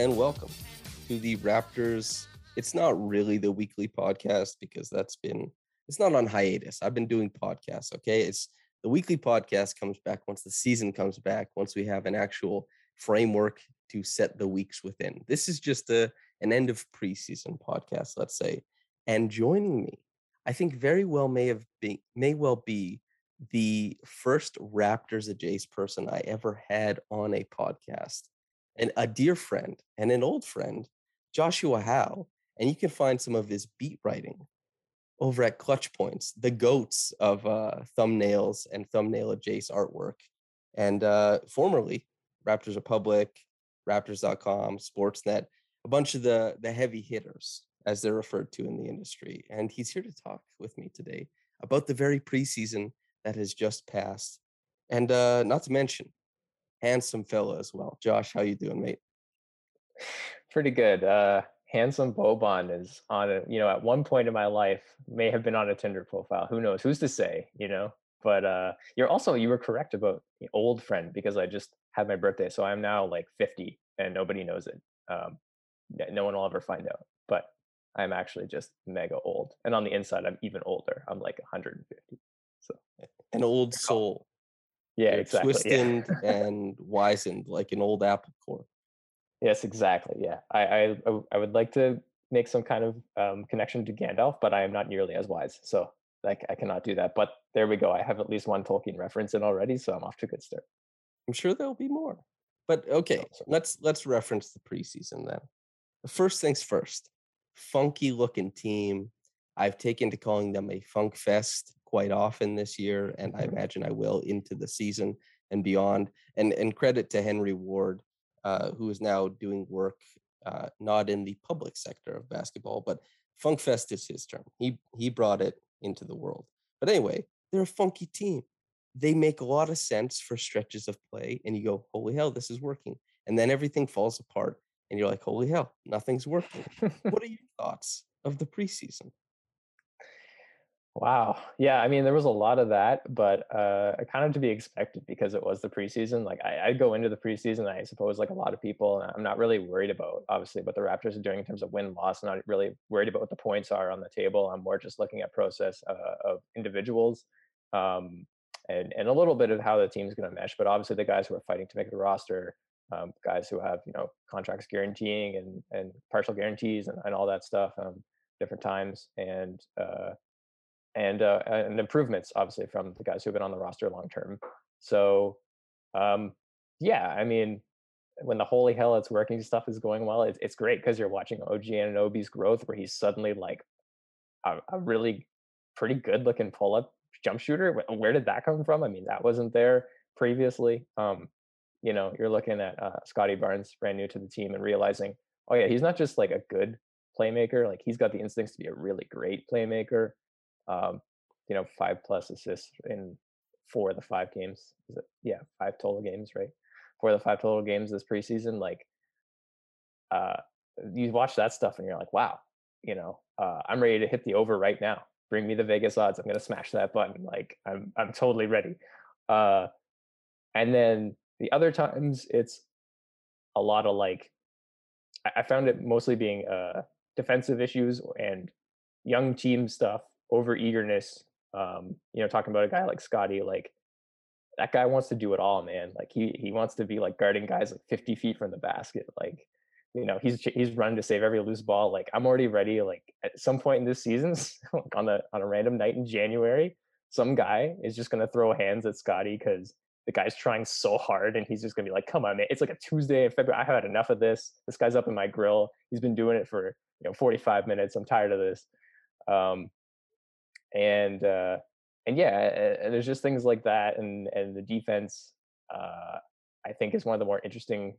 And welcome to the Raptors. It's not really the weekly podcast because that's been it's not on hiatus. I've been doing podcasts, okay? It's the weekly podcast comes back once the season comes back, once we have an actual framework to set the weeks within. This is just a an end of preseason podcast, let's say. And joining me, I think very well may have been may well be the first Raptors adjacent person I ever had on a podcast. And a dear friend and an old friend, Joshua Howe. And you can find some of his beat writing over at Clutch Points, the goats of uh, thumbnails and thumbnail adjacent artwork. And uh, formerly Raptors Republic, Raptors.com, Sportsnet, a bunch of the the heavy hitters, as they're referred to in the industry. And he's here to talk with me today about the very preseason that has just passed. And uh, not to mention, handsome fella as well. Josh, how you doing, mate? Pretty good. Uh, handsome Boban is on a, you know, at one point in my life may have been on a Tinder profile. Who knows? Who's to say, you know? But uh, you're also, you were correct about old friend because I just had my birthday. So I'm now like 50 and nobody knows it. Um, no one will ever find out. But I'm actually just mega old. And on the inside, I'm even older. I'm like 150. So an old soul. Yeah, You're exactly. Twisted yeah. and wizened like an old apple core. Yes, exactly. Yeah, I, I I would like to make some kind of um, connection to Gandalf, but I am not nearly as wise, so like I cannot do that. But there we go. I have at least one Tolkien reference in already, so I'm off to a good start. I'm sure there'll be more. But okay, let's let's reference the preseason then. First things first. Funky looking team. I've taken to calling them a funk fest quite often this year, and I imagine I will into the season and beyond. And and credit to Henry Ward uh, who is now doing work uh, not in the public sector of basketball, but Funk Fest is his term. He he brought it into the world. But anyway, they're a funky team. They make a lot of sense for stretches of play, and you go, "Holy hell, this is working!" And then everything falls apart, and you're like, "Holy hell, nothing's working." what are your thoughts of the preseason? Wow. Yeah. I mean, there was a lot of that, but uh, kind of to be expected because it was the preseason. Like I, I go into the preseason, I suppose, like a lot of people, I'm not really worried about obviously what the Raptors are doing in terms of win loss. I'm not really worried about what the points are on the table. I'm more just looking at process uh, of individuals um, and and a little bit of how the team's going to mesh. But obviously, the guys who are fighting to make the roster, um, guys who have you know contracts guaranteeing and and partial guarantees and, and all that stuff, um, different times and. Uh, and uh, and improvements obviously from the guys who've been on the roster long term. So um, yeah, I mean, when the holy hell it's working stuff is going well, it's it's great because you're watching OG Anunoby's growth where he's suddenly like a, a really pretty good looking pull up jump shooter. Where did that come from? I mean, that wasn't there previously. Um, you know, you're looking at uh, Scottie Barnes, brand new to the team, and realizing, oh yeah, he's not just like a good playmaker. Like he's got the instincts to be a really great playmaker um, you know, five plus assists in four of the five games. It? Yeah, five total games, right? Four of the five total games this preseason. Like, uh, you watch that stuff and you're like, wow, you know, uh, I'm ready to hit the over right now. Bring me the Vegas odds. I'm gonna smash that button. Like, I'm I'm totally ready. Uh, and then the other times, it's a lot of like, I, I found it mostly being uh, defensive issues and young team stuff over eagerness. Um, you know, talking about a guy like Scotty, like that guy wants to do it all, man. Like he he wants to be like guarding guys like 50 feet from the basket. Like, you know, he's he's running to save every loose ball. Like I'm already ready. Like at some point in this season, on the on a random night in January, some guy is just gonna throw hands at Scotty because the guy's trying so hard and he's just gonna be like, come on, man. It's like a Tuesday in February. I had enough of this. This guy's up in my grill. He's been doing it for you know 45 minutes. I'm tired of this. Um, and uh, and yeah, there's just things like that, and and the defense, uh, I think, is one of the more interesting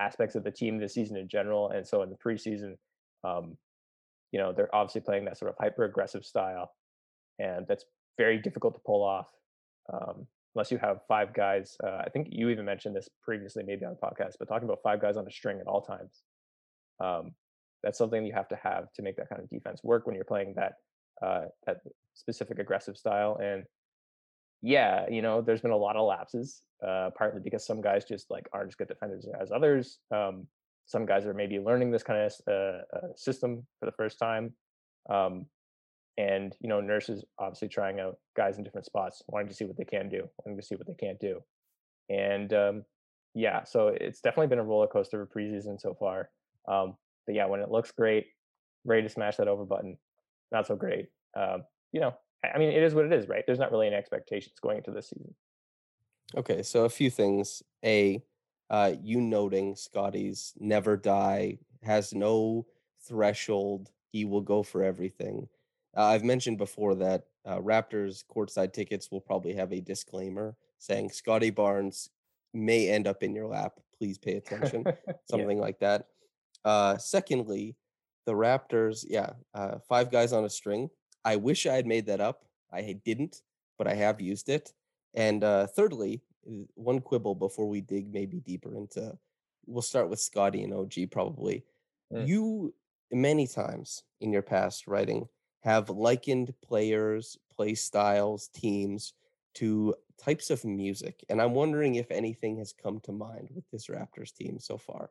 aspects of the team this season in general. And so in the preseason, um, you know, they're obviously playing that sort of hyper aggressive style, and that's very difficult to pull off um, unless you have five guys. Uh, I think you even mentioned this previously, maybe on the podcast, but talking about five guys on a string at all times. Um, that's something you have to have to make that kind of defense work when you're playing that uh, that specific aggressive style. And yeah, you know, there's been a lot of lapses, uh, partly because some guys just like aren't as good defenders as others. Um, some guys are maybe learning this kind of uh, uh, system for the first time. Um, and you know, nurses obviously trying out guys in different spots, wanting to see what they can do, wanting to see what they can't do. And um, yeah, so it's definitely been a roller coaster of preseason so far. Um, but yeah, when it looks great, ready to smash that over button, not so great. Um, you know, I mean, it is what it is, right? There's not really any expectations going into this season. Okay, so a few things. A, uh, you noting Scotty's never die has no threshold. He will go for everything. Uh, I've mentioned before that uh, Raptors courtside tickets will probably have a disclaimer saying Scotty Barnes may end up in your lap. Please pay attention. Something yeah. like that. Uh, secondly, the Raptors, yeah, uh, five guys on a string. I wish I had made that up. I didn't, but I have used it. And uh, thirdly, one quibble before we dig maybe deeper into. We'll start with Scotty and OG probably. Mm. You many times in your past writing have likened players, play styles, teams to types of music, and I'm wondering if anything has come to mind with this Raptors team so far.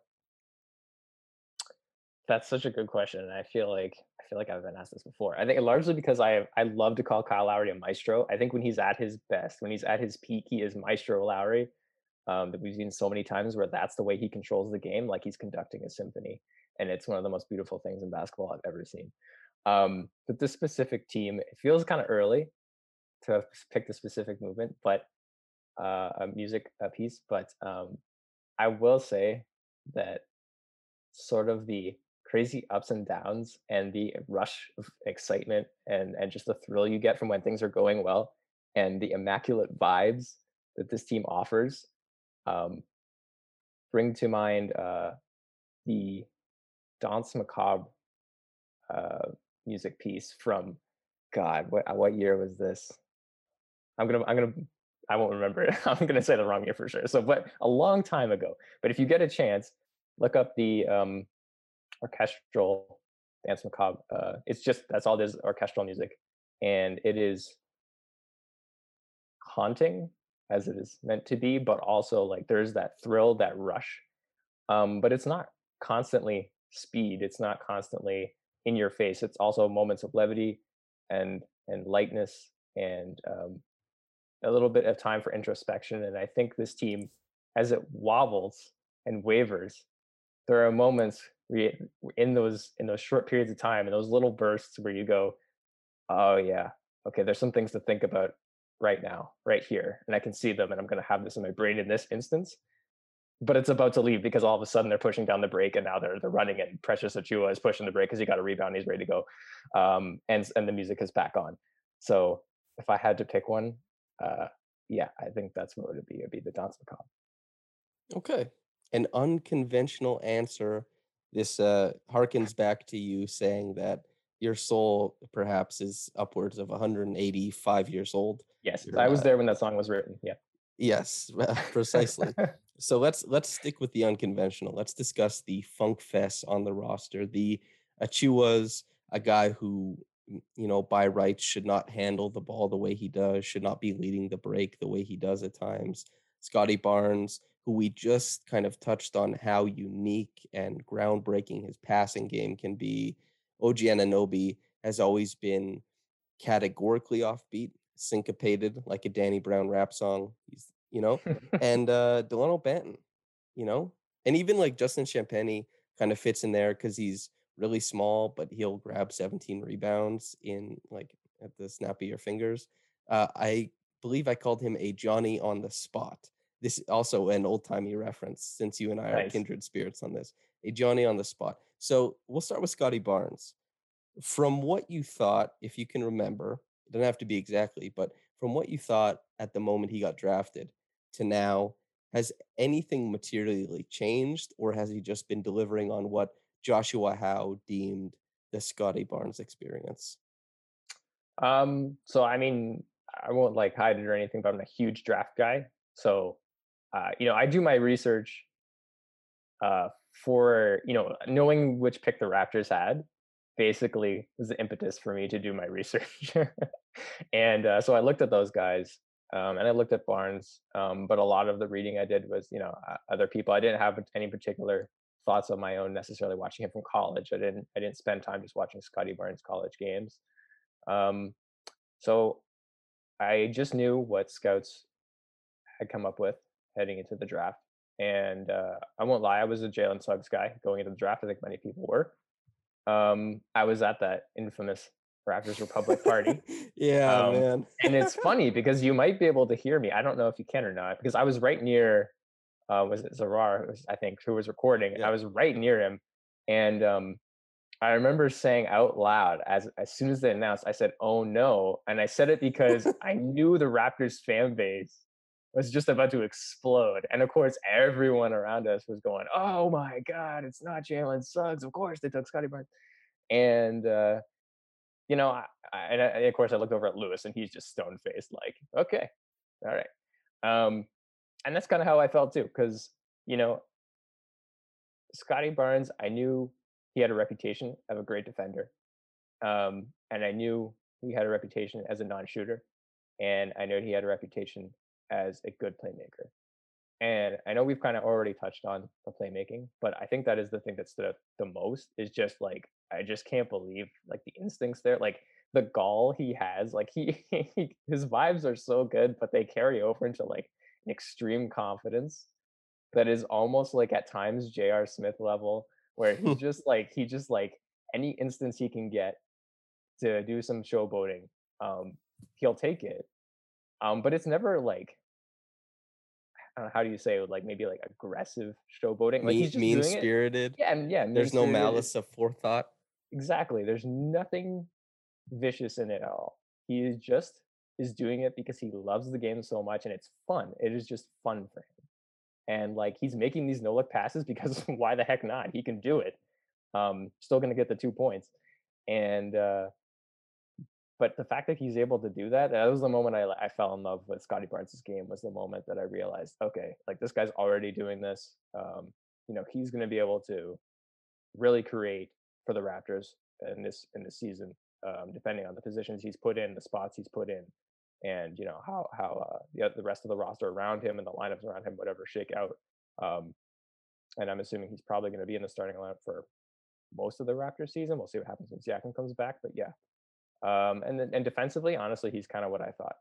That's such a good question, and I feel like I feel like I've been asked this before. I think largely because I I love to call Kyle Lowry a maestro. I think when he's at his best, when he's at his peak, he is maestro Lowry. Um, that we've seen so many times where that's the way he controls the game, like he's conducting a symphony, and it's one of the most beautiful things in basketball I've ever seen. Um, but this specific team, it feels kind of early to pick the specific movement, but uh, a music a piece. But um, I will say that sort of the crazy ups and downs and the rush of excitement and and just the thrill you get from when things are going well and the immaculate vibes that this team offers um, bring to mind uh, the Danse Macabre uh, music piece from God. What what year was this? I'm gonna I'm gonna I won't remember it. I'm gonna say the wrong year for sure. So, but a long time ago. But if you get a chance, look up the um, orchestral dance Macabre. Uh, it's just that's all this orchestral music, and it is haunting as it is meant to be, but also like there's that thrill, that rush. Um, but it's not constantly speed. It's not constantly in your face. It's also moments of levity and and lightness and um, a little bit of time for introspection. And I think this team, as it wobbles and wavers, there are moments in those in those short periods of time and those little bursts where you go oh yeah okay there's some things to think about right now right here and i can see them and i'm going to have this in my brain in this instance but it's about to leave because all of a sudden they're pushing down the brake and now they're they're running and Precious Achiuwa is pushing the brake because he got a rebound he's ready to go um, and and the music is back on. So if i had to pick one uh, yeah i think that's what it would be it'd be the Danse Macabre. Okay an unconventional answer this uh, harkens back to you saying that your soul perhaps is upwards of 185 years old. Yes, You're, I was there when that song was written. Yeah. Yes, precisely. so let's let's stick with the unconventional. Let's discuss the funk fest on the roster. The Achiuwa's a guy who you know by rights should not handle the ball the way he does, should not be leading the break the way he does at times. Scotty Barnes, who we just kind of touched on how unique and groundbreaking his passing game can be. OG Anunoby has always been categorically offbeat, syncopated like a Danny Brown rap song. He's, you know, and uh Dalano Banton, you know, and even like Justin Champagnie kind of fits in there because he's really small, but he'll grab 17 rebounds in like at the snap of your fingers. Uh, I believe I called him a Johnny on the spot this is also an old timey reference since you and I nice. are kindred spirits on this. A Johnny on the spot. So we'll start with Scotty Barnes. From what you thought, if you can remember, it doesn't have to be exactly, but from what you thought at the moment he got drafted to now, has anything materially changed, or has he just been delivering on what Joshua Howe deemed the Scotty Barnes experience? Um, so I mean, I won't like hide it or anything, but I'm a huge draft guy. So uh, you know, I do my research uh, for you know knowing which pick the Raptors had. Basically, was the impetus for me to do my research, and uh, so I looked at those guys, um, and I looked at Barnes. Um, but a lot of the reading I did was you know other people. I didn't have any particular thoughts of my own necessarily watching him from college. I didn't I didn't spend time just watching Scotty Barnes college games. Um, so I just knew what scouts had come up with heading into the draft. And uh, I won't lie, I was a Jalen Suggs guy going into the draft. I think many people were. Um, I was at that infamous Raptors Republic party. yeah, um, man. and it's funny because you might be able to hear me. I don't know if you can or not because I was right near. Uh, was it Zarar? I think who was recording. Yeah. I was right near him, and um, I remember saying out loud as as soon as they announced, I said, "Oh no!" And I said it because I knew the Raptors fan base was just about to explode, and of course, everyone around us was going, "Oh my God, it's not Jalen Suggs! Of course they took Scottie Barnes." And uh, you know, I, I, and I, of course I looked over at Lewis and he's just stone faced, like, okay, all right. Um, and that's kind of how I felt too, because you know, Scottie Barnes, I knew he had a reputation of a great defender, um, and I knew he had a reputation as a non-shooter, and I know he had a reputation as a good playmaker. And I know we've kind of already touched on the playmaking, but I think that is the thing that stood out the most is just like I just can't believe like the instincts there, like the gall he has. Like he, he his vibes are so good, but they carry over into like an extreme confidence that is almost like at times jr Smith level, where he's just like he just like any instance he can get to do some showboating, um, he'll take it. Um, but it's never like I don't Know, how do you say it, like maybe like aggressive showboating, like mean, mean spirited. Yeah, and yeah. There's no malice of forethought. Exactly. There's nothing vicious in it at all. He is just is doing it because he loves the game so much and it's fun. It is just fun for him. And like he's making these no look passes because why the heck not? He can do it. Um, still gonna get the two points. And uh but the fact that he's able to do that, that was the moment I I fell in love with Scottie Barnes' game. Was the moment that I realized, okay, like this guy's already doing this. Um, you know, he's going to be able to really create for the Raptors in this in this season, um, depending on the positions he's put in, the spots he's put in, and you know how how uh, the the rest of the roster around him and the lineups around him, whatever, shake out. Um, and I'm assuming he's probably going to be in the starting lineup for most of the Raptors season. We'll see what happens when Siakam comes back, but yeah, um, and then and defensively, honestly, he's kind of what I thought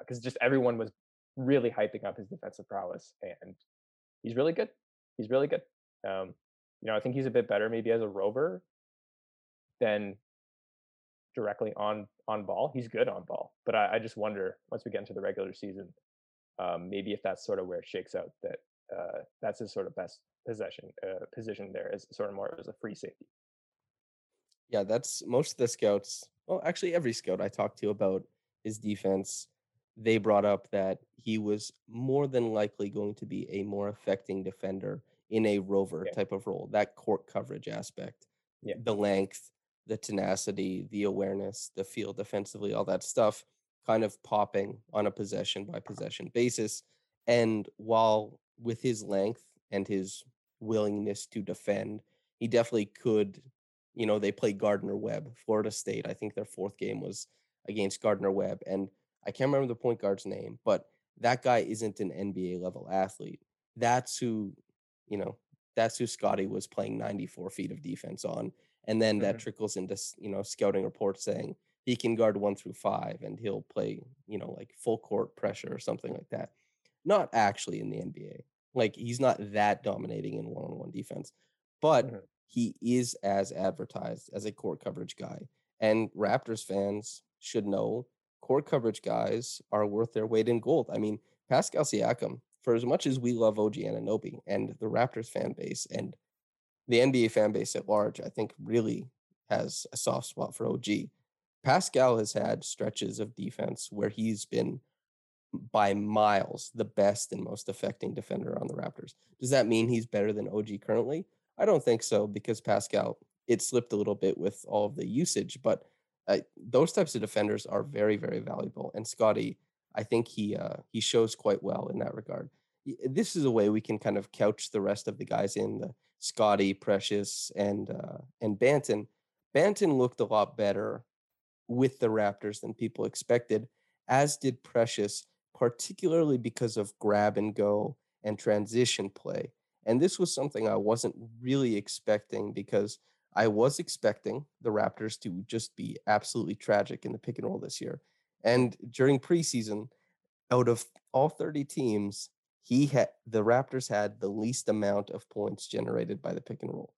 because uh, just everyone was really hyping up his defensive prowess, and he's really good. He's really good. Um, you know, I think he's a bit better maybe as a rover than directly on on ball. He's good on ball, but I, I just wonder once we get into the regular season, um, maybe if that's sort of where it shakes out that uh, that's his sort of best possession uh, position there is sort of more as a free safety. Yeah, that's most of the scouts well, actually, every scout I talked to about his defense, they brought up that he was more than likely going to be a more affecting defender in a rover yeah. type of role. That court coverage aspect, yeah. the length, the tenacity, the awareness, the feel defensively, all that stuff kind of popping on a possession by possession basis. And while with his length and his willingness to defend, he definitely could you know, they played Gardner Webb, Florida State. I think their fourth game was against Gardner Webb. And I can't remember the point guard's name, but that guy isn't an NBA level athlete. That's who, you know, that's who Scotty was playing 94 feet of defense on. And then that mm-hmm. trickles into, you know, scouting reports saying he can guard one through five and he'll play, you know, like full court pressure or something like that. Not actually in the NBA. Like he's not that dominating in one on one defense. But mm-hmm he is as advertised as a court coverage guy. And Raptors fans should know court coverage guys are worth their weight in gold. I mean, Pascal Siakam, for as much as we love OG Anunoby and the Raptors fan base and the NBA fan base at large, I think really has a soft spot for OG. Pascal has had stretches of defense where he's been by miles the best and most affecting defender on the Raptors. Does that mean he's better than OG currently? I don't think so because Pascal it slipped a little bit with all of the usage, but uh, those types of defenders are very very valuable. And Scotty, I think he uh, he shows quite well in that regard. This is a way we can kind of couch the rest of the guys in the Scottie, Precious, and uh, and Banton. Banton looked a lot better with the Raptors than people expected, as did Precious, particularly because of grab and go and transition play. And this was something I wasn't really expecting because I was expecting the Raptors to just be absolutely tragic in the pick and roll this year. And during preseason, out of all 30 teams, he had the Raptors had the least amount of points generated by the pick and roll.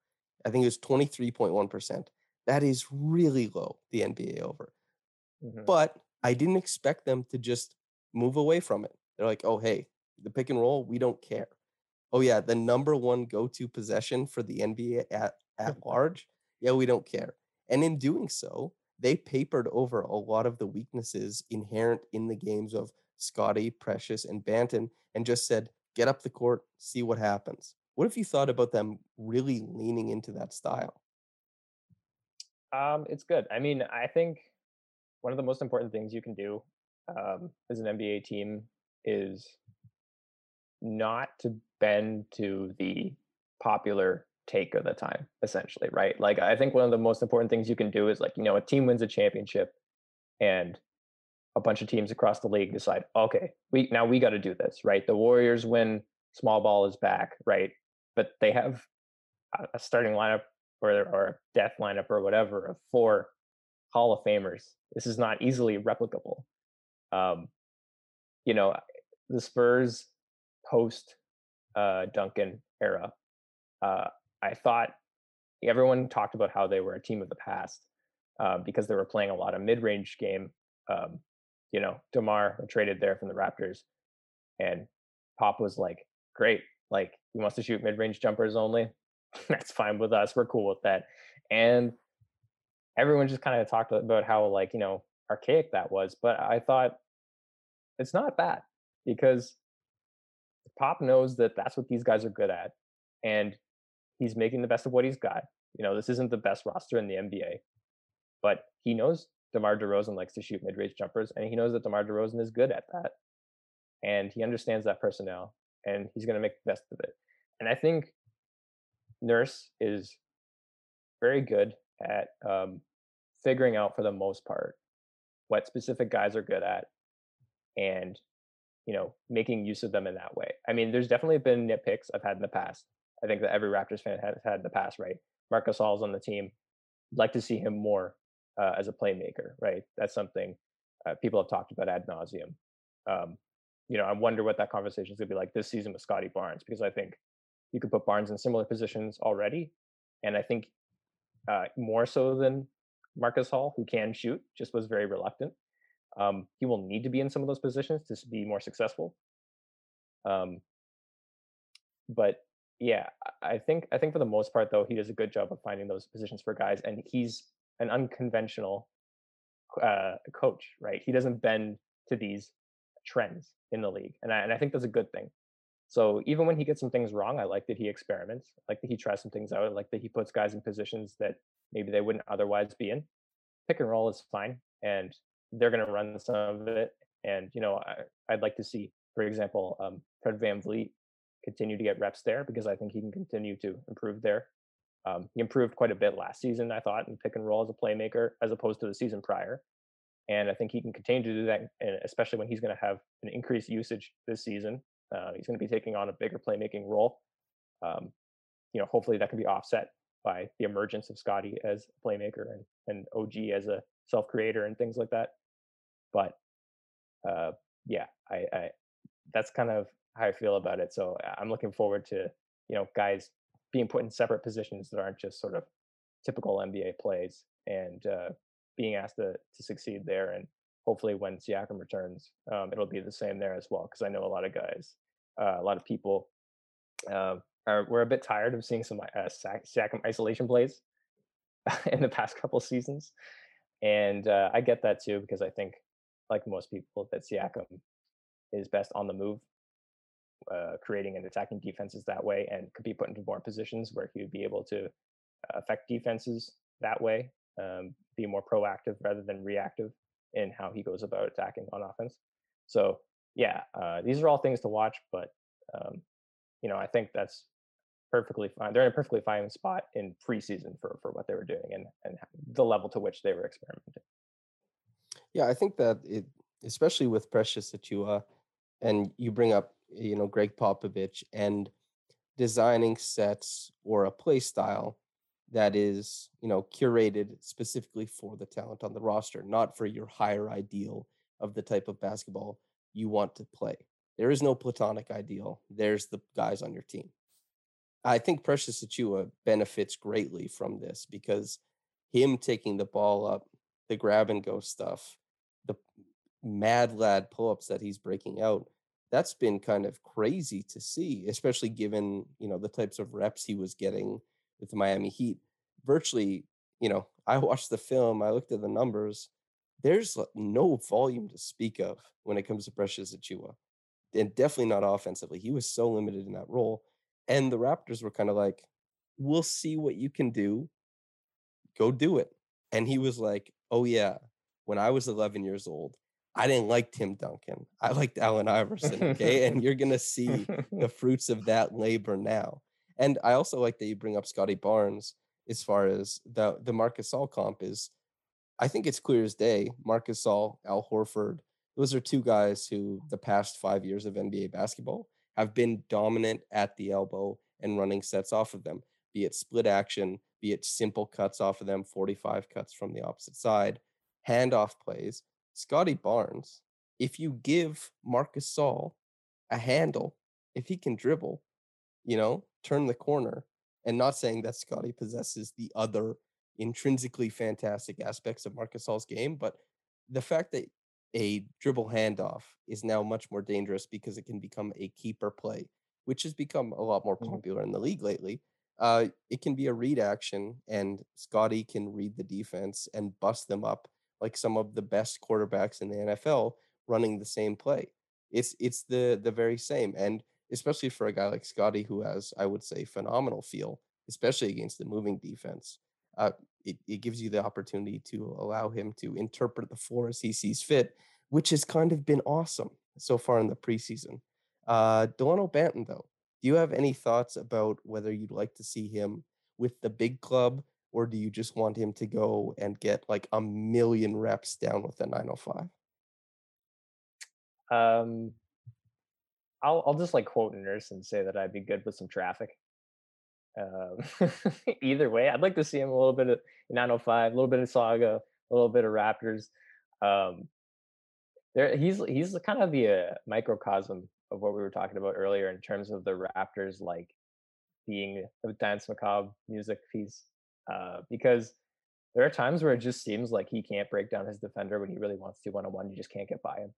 I think it was 23.1%. That is really low, the NBA over. Mm-hmm. But I didn't expect them to just move away from it. They're like, oh, hey, the pick and roll, we don't care. Oh, yeah, the number one go to possession for the NBA at, at large. Yeah, we don't care. And in doing so, they papered over a lot of the weaknesses inherent in the games of Scottie, Precious, and Banton and just said, get up the court, see what happens. What if you thought about them really leaning into that style? Um, it's good. I mean, I think one of the most important things you can do um, as an NBA team is not to bend to the popular take of the time, essentially, right? Like, I think one of the most important things you can do is like, you know, a team wins a championship and a bunch of teams across the league decide, okay, we now we got to do this, right? The Warriors win, small ball is back, right? But they have a starting lineup or or a death lineup or whatever of four Hall of Famers. This is not easily replicable. Um, you know, the Spurs post uh, Duncan era, uh, I thought everyone talked about how they were a team of the past uh, because they were playing a lot of mid-range game. Um, you know, DeMar traded there from the Raptors, and Pop was like, "Great, like he wants to shoot mid-range jumpers only. That's fine with us. We're cool with that." And everyone just kind of talked about how like you know archaic that was, but I thought it's not bad because Pop knows that that's what these guys are good at, and he's making the best of what he's got. You know, this isn't the best roster in the NBA, but he knows DeMar DeRozan likes to shoot mid-range jumpers, and he knows that DeMar DeRozan is good at that, and he understands that personnel, and he's going to make the best of it. And I think Nurse is very good at um, figuring out, for the most part, what specific guys are good at, and you know, making use of them in that way. I mean, there's definitely been nitpicks I've had in the past. I think that every Raptors fan has had in the past, right? Marc Gasol's on the team. like to see him more uh, as a playmaker, right? That's something uh, people have talked about ad nauseum. Um, you know, I wonder what that conversation is going to be like this season with Scotty Barnes because I think you could put Barnes in similar positions already, and I think uh, more so than Marc Gasol, who can shoot, just was very reluctant. Um, he will need to be in some of those positions to be more successful. Um, but yeah, I think I think for the most part though, he does a good job of finding those positions for guys, and he's an unconventional uh, coach, right? He doesn't bend to these trends in the league, and I, and I think that's a good thing. So even when he gets some things wrong, I like that he experiments, I like that he tries some things out, I like that he puts guys in positions that maybe they wouldn't otherwise be in. Pick and roll is fine, and they're going to run some of it. And you know, I, would like to see, for example, um, Fred VanVleet continue to get reps there because I think he can continue to improve there. Um, he improved quite a bit last season, I thought, in pick and roll as a playmaker as opposed to the season prior. And I think he can continue to do that, especially when he's going to have an increased usage this season. Uh, he's going to be taking on a bigger playmaking role. Um, you know, hopefully that can be offset by the emergence of Scotty as a playmaker and, and OG as a self creator and things like that. But uh, yeah, I, I that's kind of how I feel about it. So I'm looking forward to you know guys being put in separate positions that aren't just sort of typical NBA plays and uh, being asked to, to succeed there. And hopefully, when Siakam returns, um, it'll be the same there as well. Because I know a lot of guys, uh, a lot of people, uh, are we're a bit tired of seeing some uh, Siakam isolation plays in the past couple seasons, and uh, I get that too because I think, like most people, that Siakam is best on the move uh, creating and attacking defenses that way and could be put into more positions where he would be able to uh, affect defenses that way, um, be more proactive rather than reactive in how he goes about attacking on offense. So yeah, uh, these are all things to watch, but um, you know I think that's perfectly fine. They're in a perfectly fine spot in preseason for for what they were doing and and the level to which they were experimenting. Yeah, I think that it, especially with Precious Achiuwa, and you bring up you know Gregg Popovich and designing sets or a play style that is, you know, curated specifically for the talent on the roster, not for your higher ideal of the type of basketball you want to play. There is no platonic ideal. There's the guys on your team. I think Precious Achiuwa benefits greatly from this because him taking the ball up, the grab and go stuff, the mad lad pull ups that he's breaking out, that's been kind of crazy to see, especially given, you know, the types of reps he was getting with the Miami Heat. Virtually, you know, I watched the film, I looked at the numbers. There's no volume to speak of when it comes to Precious Achiuwa. And definitely not offensively. He was so limited in that role. And the Raptors were kind of like, we'll see what you can do. Go do it. And he was like, oh, yeah, when I was 11 years old, I didn't like Tim Duncan. I liked Allen Iverson. Okay. and you're going to see the fruits of that labor now. And I also like that you bring up Scottie Barnes as far as the, the Marc Gasol comp is. I think it's clear as day. Marc Gasol, Al Horford, those are two guys who, the past five years of NBA basketball, have been dominant at the elbow and running sets off of them, be it split action, be it simple cuts off of them, 45 cuts from the opposite side, handoff plays. Scottie Barnes, if you give Marc Gasol a handle, if he can dribble, you know, turn the corner, and not saying that Scotty possesses the other intrinsically fantastic aspects of Marc Gasol's game, but the fact that a dribble handoff is now much more dangerous because it can become a keeper play, which has become a lot more mm-hmm. popular in the league lately. Uh, it can be a read action, and Scotty can read the defense and bust them up like some of the best quarterbacks in the NFL running the same play. It's it's the the very same, and especially for a guy like Scotty who has, I would say, phenomenal feel, especially against the moving defense. Uh, it, it gives you the opportunity to allow him to interpret the floor as he sees fit, which has kind of been awesome so far in the preseason. Uh, Dalano Banton, though, do you have any thoughts about whether you'd like to see him with the big club, or do you just want him to go and get like a million reps down with the 905? Um, I'll I'll just like quote nurse and say that I'd be good with some traffic. Um, either way, I'd like to see him a little bit of 905, a little bit of Saga, a little bit of Raptors. Um, there, he's he's kind of the uh, microcosm of what we were talking about earlier in terms of the Raptors like being a dance Macabre music piece, uh, because there are times where it just seems like he can't break down his defender when he really wants to one on one. You just can't get by him.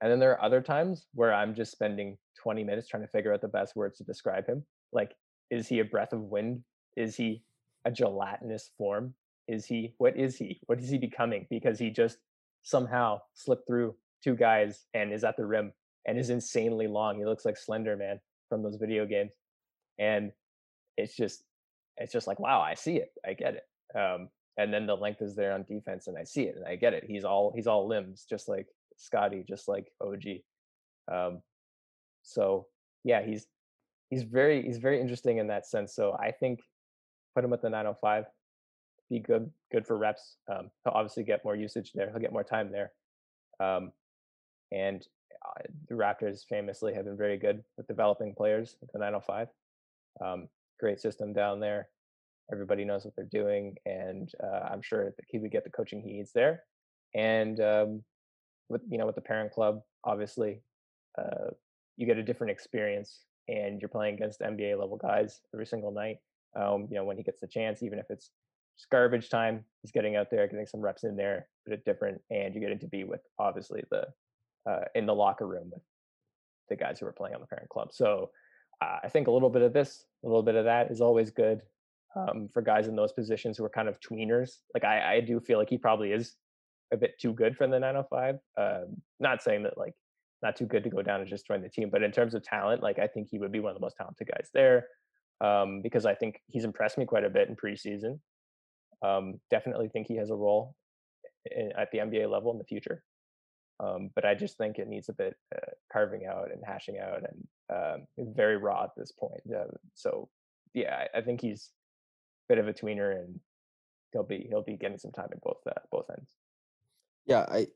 And then there are other times where I'm just spending 20 minutes trying to figure out the best words to describe him. Like is he a breath of wind? Is he a gelatinous form? Is he what is he? What is he becoming? Because he just somehow slipped through two guys and is at the rim and is insanely long. He looks like Slender Man from those video games. And it's just it's just like, wow, I see it. I get it. Um, and then the length is there on defense and I see it and I get it. He's all he's all limbs, just like Scotty, just like OG. Um, so yeah, he's he's very he's very interesting in that sense. So I think put him at the 905, be good good for reps. Um, he'll obviously get more usage there. He'll get more time there. Um, and uh, the Raptors famously have been very good with developing players at the 905. Um, great system down there. Everybody knows what they're doing, and uh, I'm sure that he would get the coaching he needs there. And um, with you know with the parent club, obviously, uh, you get a different experience and you're playing against NBA level guys every single night. Um, you know, when he gets the chance, even if it's just garbage time, he's getting out there, getting some reps in there, but it's different, and you get to be with obviously the uh, in the locker room with the guys who are playing on the parent club. So I think a little bit of this, a little bit of that is always good um, for guys in those positions who are kind of tweeners. Like I, I do feel like he probably is a bit too good for the 905. Um, not saying that like not too good to go down and just join the team. But in terms of talent, like I think he would be one of the most talented guys there um, because I think he's impressed me quite a bit in preseason. Um, definitely think he has a role in, at the NBA level in the future. Um, but I just think it needs a bit uh, carving out and hashing out, and um, very raw at this point. Uh, so, yeah, I, I, think he's a bit of a tweener, and he'll be he'll be getting some time at both uh, both ends. Yeah, I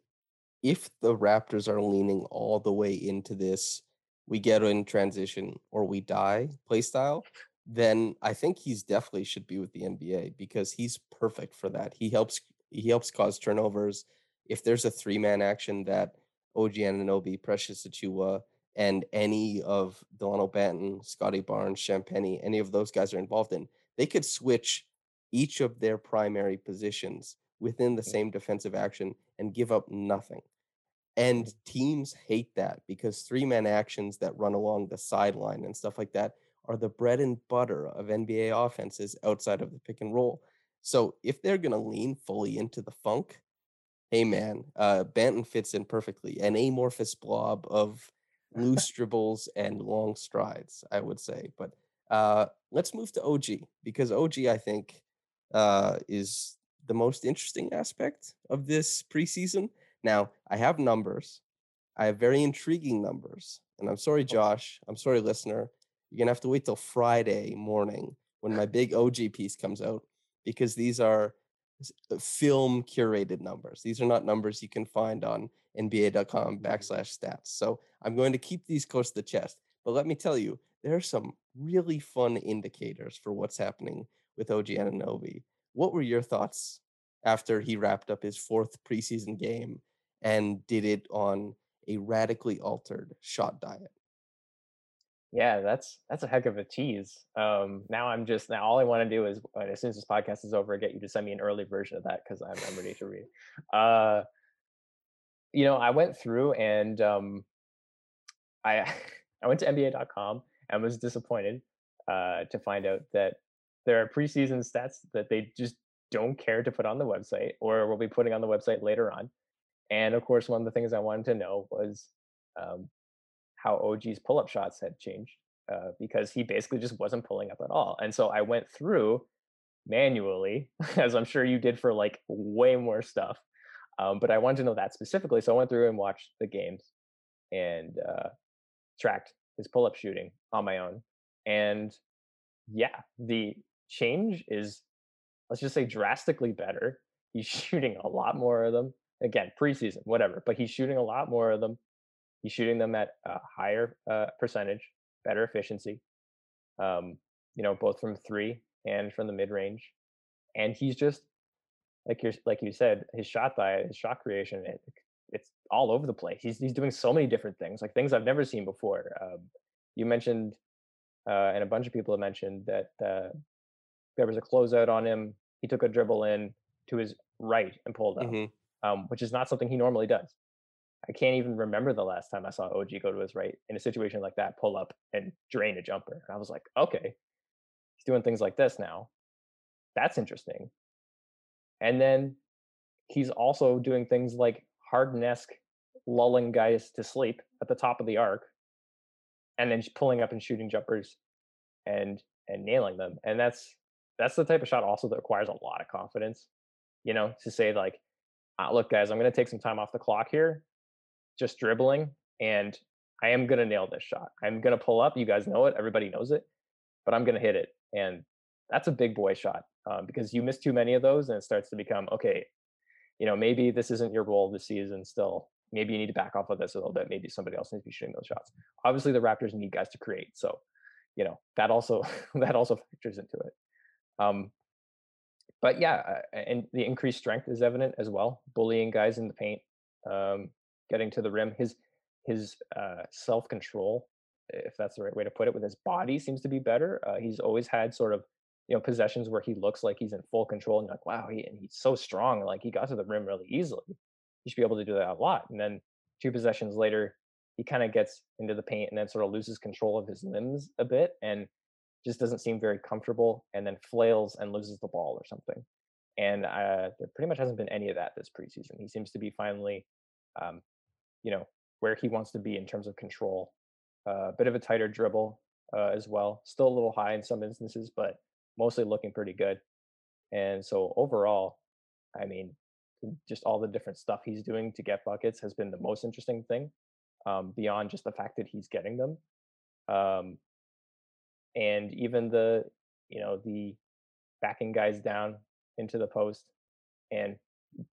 if the Raptors are leaning all the way into this we get in transition or we die play style, then I think he's definitely should be with the NBA because he's perfect for that. He helps he helps cause turnovers. If there's a three man action that OG Anunoby, Precious Achiuwa, and any of Dalano Banton, Scotty Barnes, Champagnie, any of those guys are involved in, they could switch each of their primary positions within the same defensive action and give up nothing. And teams hate that because three man actions that run along the sideline and stuff like that are the bread and butter of NBA offenses outside of the pick and roll. So if they're going to lean fully into the funk, hey man, uh, Banton fits in perfectly. An amorphous blob of loose dribbles and long strides, I would say. But uh, let's move to OG because OG, I think, uh, is the most interesting aspect of this preseason. Now, I have numbers. I have very intriguing numbers. And I'm sorry, Josh. I'm sorry, listener. You're going to have to wait till Friday morning when my big OG piece comes out because these are Uh, film curated numbers. These are not numbers you can find on NBA.com mm-hmm. backslash stats. So I'm going to keep these close to the chest. But let me tell you, there are some really fun indicators for what's happening with OG Anunoby. What were your thoughts after he wrapped up his fourth preseason game and did it on a radically altered shot diet? Yeah, that's that's a heck of a tease. Um, now I'm just now all I want to do is uh, as soon as this podcast is over, get you to send me an early version of that because I'm, I'm ready to read. Uh, you know, I went through and um, I I went to NBA.com and was disappointed uh, to find out that there are preseason stats that they just don't care to put on the website or will be putting on the website later on. And of course, one of the things I wanted to know was um, how OG's pull-up shots had changed uh, because he basically just wasn't pulling up at all. And so I went through manually, as I'm sure you did for like way more stuff. Um, but I wanted to know that specifically, so I went through and watched the games and uh, tracked his pull-up shooting on my own. And yeah, the change is, let's just say, drastically better. He's shooting a lot more of them. Again, preseason, whatever, but he's shooting a lot more of them. He's shooting them at a higher uh, percentage, better efficiency. Um, you know, both from three and from the mid range. And he's just like you like you said, his shot by his shot creation, it, it's all over the place. He's he's doing so many different things, like things I've never seen before. Um, you mentioned, uh, and a bunch of people have mentioned that uh, there was a closeout on him. He took a dribble in to his right and pulled up, Mhm. um, which is not something he normally does. I can't even remember the last time I saw OG go to his right in a situation like that, pull up and drain a jumper. And I was like, okay, he's doing things like this now. That's interesting. And then he's also doing things like Harden-esque lulling guys to sleep at the top of the arc, and then pulling up and shooting jumpers and and nailing them. And that's that's the type of shot also that requires a lot of confidence. You know, to say like, uh, look, guys, I'm going to take some time off the clock here, just dribbling, and I am going to nail this shot. I'm going to pull up. You guys know it. Everybody knows it, but I'm going to hit it. And that's a big boy shot um, because you miss too many of those, and it starts to become okay. You know, maybe this isn't your role this season. Still, maybe you need to back off of this a little bit. Maybe somebody else needs to be shooting those shots. Obviously, the Raptors need guys to create, so you know that also that also factors into it. Um, but yeah, uh, and the increased strength is evident as well. Bullying guys in the paint, um, getting to the rim. His his uh, self control, if that's the right way to put it, with his body seems to be better. Uh, he's always had sort of you know possessions where he looks like he's in full control, and like, wow, he and he's so strong. Like he got to the rim really easily. He should be able to do that a lot. And then two possessions later, he kind of gets into the paint and then sort of loses control of his limbs a bit and just doesn't seem very comfortable and then flails and loses the ball or something. And uh, there pretty much hasn't been any of that this preseason. He seems to be finally, um, you know, where he wants to be in terms of control. A uh, bit of a tighter dribble uh, as well. Still a little high in some instances, but mostly looking pretty good. And so overall, I mean, just all the different stuff he's doing to get buckets has been the most interesting thing, um, beyond just the fact that he's getting them. Um, and even the, you know, the backing guys down into the post and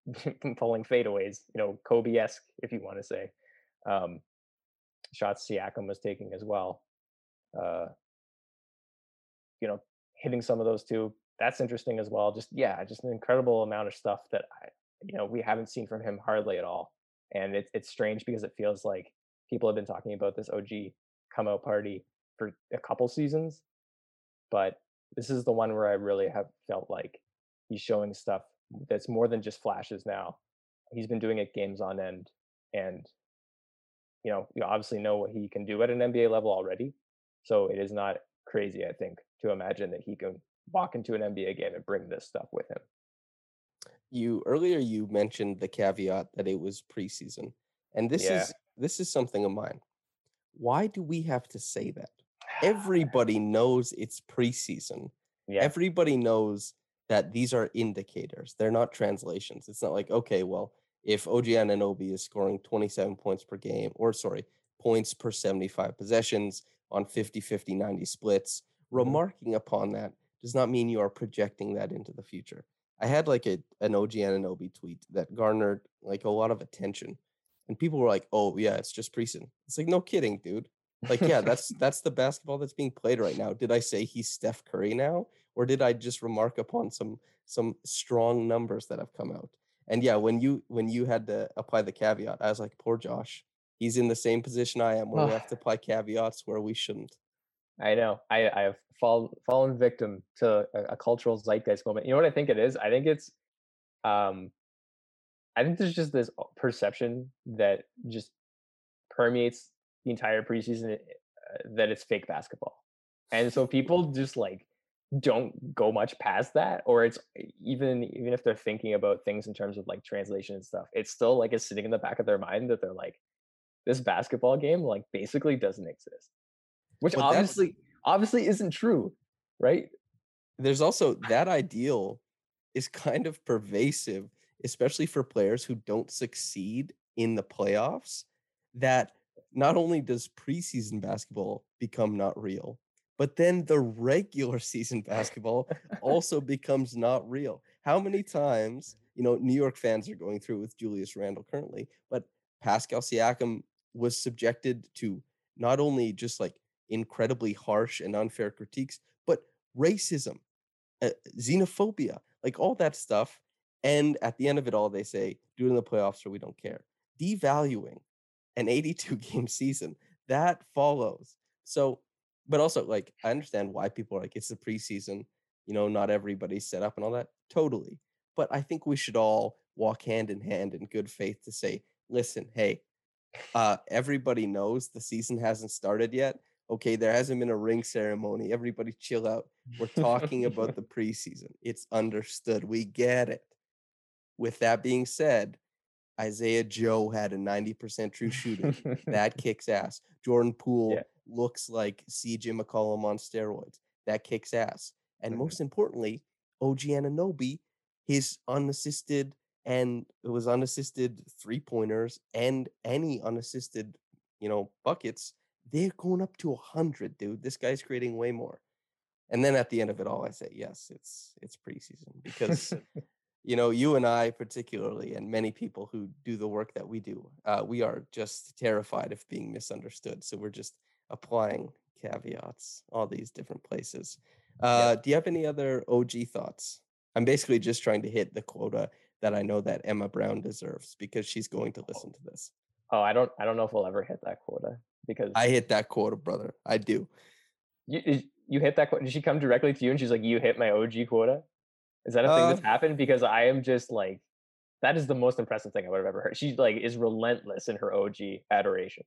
pulling fadeaways, you know, Kobe esque, if you want to say. Um, shots Siakam was taking as well. Uh, you know, hitting some of those too. That's interesting as well. Just yeah, just an incredible amount of stuff that I, you know, we haven't seen from him hardly at all. And it's it's strange because it feels like people have been talking about this OG come out party for a couple seasons, but this is the one where I really have felt like he's showing stuff that's more than just flashes now. He's been doing it games on end, and you know, you obviously know what he can do at an NBA level already. So it is not crazy, I think, to imagine that he can walk into an NBA game and bring this stuff with him. You earlier you mentioned the caveat that it was preseason. And this yeah. is this is something of mine. Why do we have to say that? Everybody knows it's preseason. Yeah. Everybody knows that these are indicators. They're not translations. It's not like, okay, well, if OG Anunoby is scoring 27 points per game, or sorry, points per 75 possessions on 50, 50, 90 splits, mm-hmm. remarking upon that does not mean you are projecting that into the future. I had like a an OG Anunoby tweet that garnered like a lot of attention. And people were like, oh yeah, it's just preseason. It's like, no kidding, dude. Like, yeah, that's that's the basketball that's being played right now. Did I say he's Steph Curry now? Or did I just remark upon some some strong numbers that have come out? And yeah, when you when you had to apply the caveat, I was like, poor Josh. He's in the same position I am where we have to apply caveats where we shouldn't. I know. I I have fallen fallen victim to a, a, cultural zeitgeist moment. You know what I think it is? I think it's um I think there's just this perception that just permeates the entire preseason uh, that it's fake basketball. And so people just like don't go much past that or it's even even if they're thinking about things in terms of like translation and stuff it's still like it's sitting in the back of their mind that they're like this basketball game like basically doesn't exist. Which well, obviously obviously isn't true right? There's also that ideal is kind of pervasive especially for players who don't succeed in the playoffs that not only does preseason basketball become not real but then the regular season basketball also becomes not real. How many times, you know, New York fans are going through with Julius Randle currently, but Pascal Siakam was subjected to not only just like incredibly harsh and unfair critiques, but racism, uh, xenophobia, like all that stuff. And at the end of it all, they say, do it in the playoffs or we don't care. Devaluing an 82 game season that follows. So but also like I understand why people are like it's the preseason, you know, not everybody's set up and all that. Totally. But I think we should all walk hand in hand in good faith to say, listen, hey, uh, everybody knows the season hasn't started yet. Okay, there hasn't been a ring ceremony. Everybody chill out. We're talking about the preseason. It's understood. We get it. With that being said, Isaiah Joe had a 90% true shooting. that kicks ass. Jordan Poole yeah looks like CJ McCollum on steroids. That kicks ass. And mm-hmm. most importantly, OG Anunoby, his unassisted and it was unassisted three pointers and any unassisted, you know, buckets, they're going up to a hundred, dude. This guy's creating way more. And then at the end of it all, I say, yes, it's it's preseason because you know, you and I particularly, and many people who do the work that we do, uh, we are just terrified of being misunderstood. So we're just applying caveats all these different places. Uh, yeah. Do you have any other OG thoughts? I'm basically just trying to hit the quota that I know that Emma Brown deserves because she's going to listen to this. Oh, I don't, I don't know if we'll ever hit that quota because I hit that quota, brother. I do. You, you hit that quota. Did she come directly to you and she's like, "You hit my OG quota"? Is that a thing uh, that's happened? Because I am just like, that is the most impressive thing I would have ever heard. She like is relentless in her OG adoration.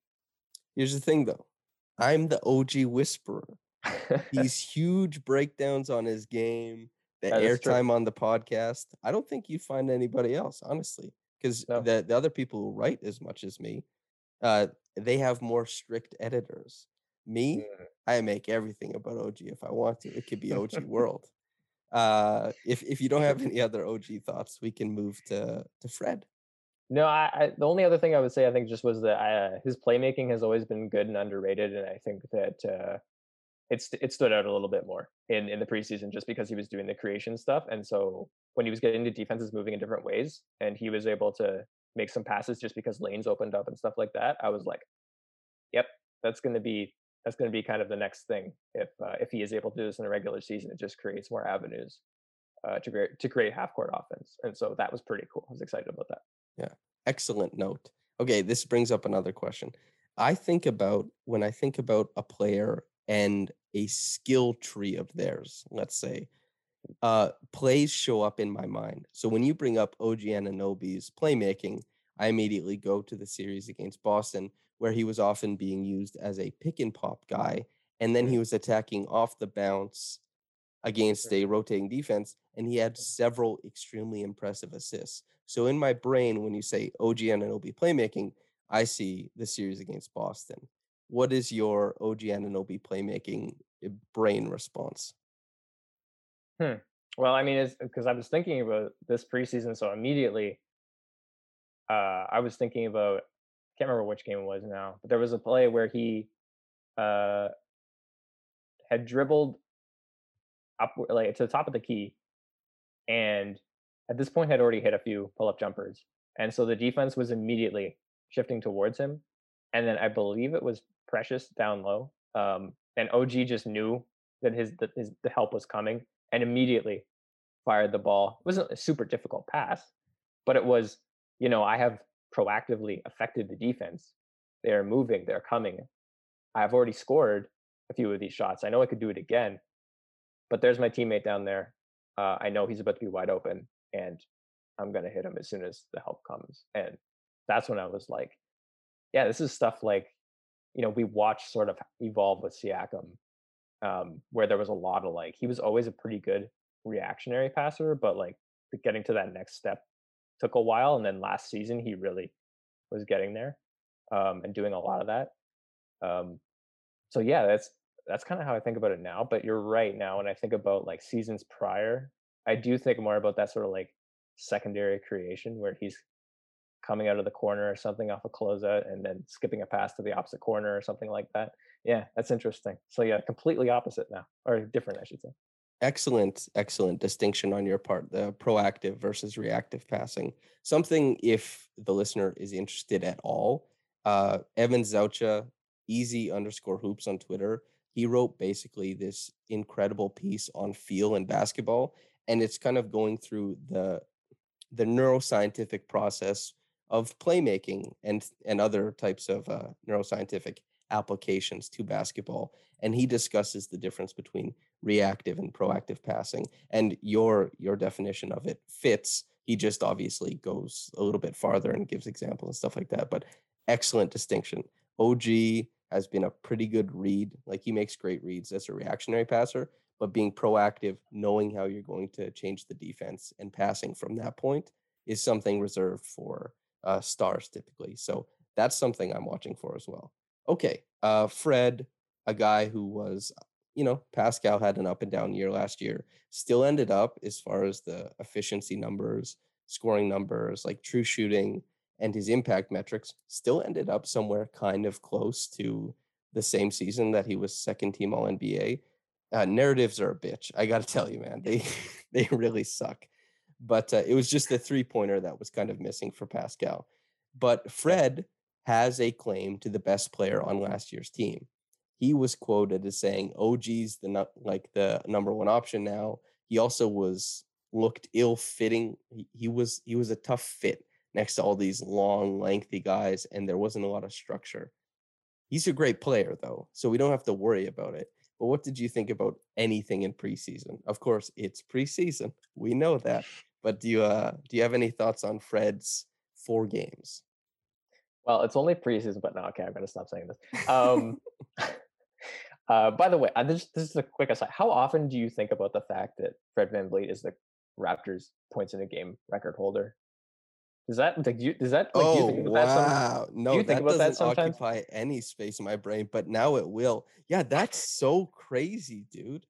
Here's the thing, though. I'm the OG whisperer. These huge breakdowns on his game, the airtime on the podcast. I don't think you find anybody else, honestly, because no. the, the other people who write as much as me, uh, they have more strict editors. Me, mm. I make everything about OG if I want to. It could be OG World. Uh, if if you don't have any other OG thoughts, we can move to to Fred. No, I, I, the only other thing I would say I think just was that I, uh, his playmaking has always been good and underrated, and I think that uh, it's it stood out a little bit more in in the preseason just because he was doing the creation stuff, and so when he was getting to defenses moving in different ways, and he was able to make some passes just because lanes opened up and stuff like that, I was like, yep, that's going to be that's going to be kind of the next thing. If uh, if he is able to do this in a regular season, it just creates more avenues uh, to create to create half court offense. And so that was pretty cool. I was excited about that. Yeah, excellent note. Okay, this brings up another question. I think about when I think about a player and a skill tree of theirs, let's say, uh, plays show up in my mind. So when you bring up OG Anunoby's playmaking, I immediately go to the series against Boston, where he was often being used as a pick and pop guy. And then he was attacking off the bounce against a rotating defense, and he had several extremely impressive assists. So in my brain, when you say OG Anunoby playmaking, I see the series against Boston. What is your OG Anunoby playmaking eh, brain response? Hmm. Well, I mean, because I was thinking about this preseason, so immediately, uh, I was thinking about. I can't remember which game it was now, but there was a play where he uh, had dribbled up like to the top of the key, and at this point had already hit a few pull-up jumpers, and so the defense was immediately shifting towards him, and then I believe it was Precious down low, um, and OG just knew that his that his the help was coming, and immediately fired the ball. It wasn't a super difficult pass, but it was, you know, I have proactively affected the defense. They're moving, they're coming. I've already scored a few of these shots. I know I could do it again, but there's my teammate down there. Uh, I know he's about to be wide open, and I'm gonna hit him as soon as the help comes. And that's when I was like, yeah, this is stuff like, you know, we watched sort of evolve with Siakam um, where there was a lot of like he was always a pretty good reactionary passer, but like getting to that next step took a while. And then last season he really was getting there um, and doing a lot of that. Um, so yeah, that's that's kind of how I think about it now. But you're right now when I think about like seasons prior, I do think more about that sort of like secondary creation where he's coming out of the corner or something off a closeout and then skipping a pass to the opposite corner or something like that. Yeah, that's interesting. So yeah, completely opposite now, or different, I should say. Excellent, excellent distinction on your part, the proactive versus reactive passing. Something if the listener is interested at all, uh, Evan Zaucha, easy underscore hoops on Twitter, he wrote basically this incredible piece on feel in basketball. And it's kind of going through the the neuroscientific process of playmaking and and other types of uh, neuroscientific applications to basketball and he discusses the difference between reactive and proactive passing and your your definition of it fits. He just obviously goes a little bit farther and gives examples and stuff like that but excellent distinction. Og has been a pretty good read like he makes great reads as a reactionary passer but being proactive knowing how you're going to change the defense and passing from that point is something reserved for uh, stars typically. So that's something I'm watching for as well. Okay, uh, Fred, a guy who was, you know, Pascal had an up and down year last year, still ended up as far as the efficiency numbers, scoring numbers, like true shooting, and his impact metrics, still ended up somewhere kind of close to the same season that he was second team All NBA. Uh, narratives are a bitch. I got to tell you, man, they they really suck but uh, it was just the three pointer that was kind of missing for Pascal. But Fred has a claim to the best player on last year's team. He was quoted as saying, "OG's the like the number one option now." He also was looked ill fitting. He, he was he was a tough fit next to all these long, lengthy guys, and there wasn't a lot of structure. He's a great player though, so we don't have to worry about it. But what did you think about anything in preseason? Of course, it's preseason. We know that. But do you uh do you have any thoughts on Fred's four games? Well, it's only preseason, but no, okay, I'm gonna stop saying this. Um, uh, by the way, uh, this, this is a quick aside. How often do you think about the fact that Fred VanVleet is the Raptors points in a game record holder? Does that like you? Does that like oh, do you think oh, about wow. that? No, that doesn't that occupy any space in my brain, but now it will. Yeah, that's so crazy, dude.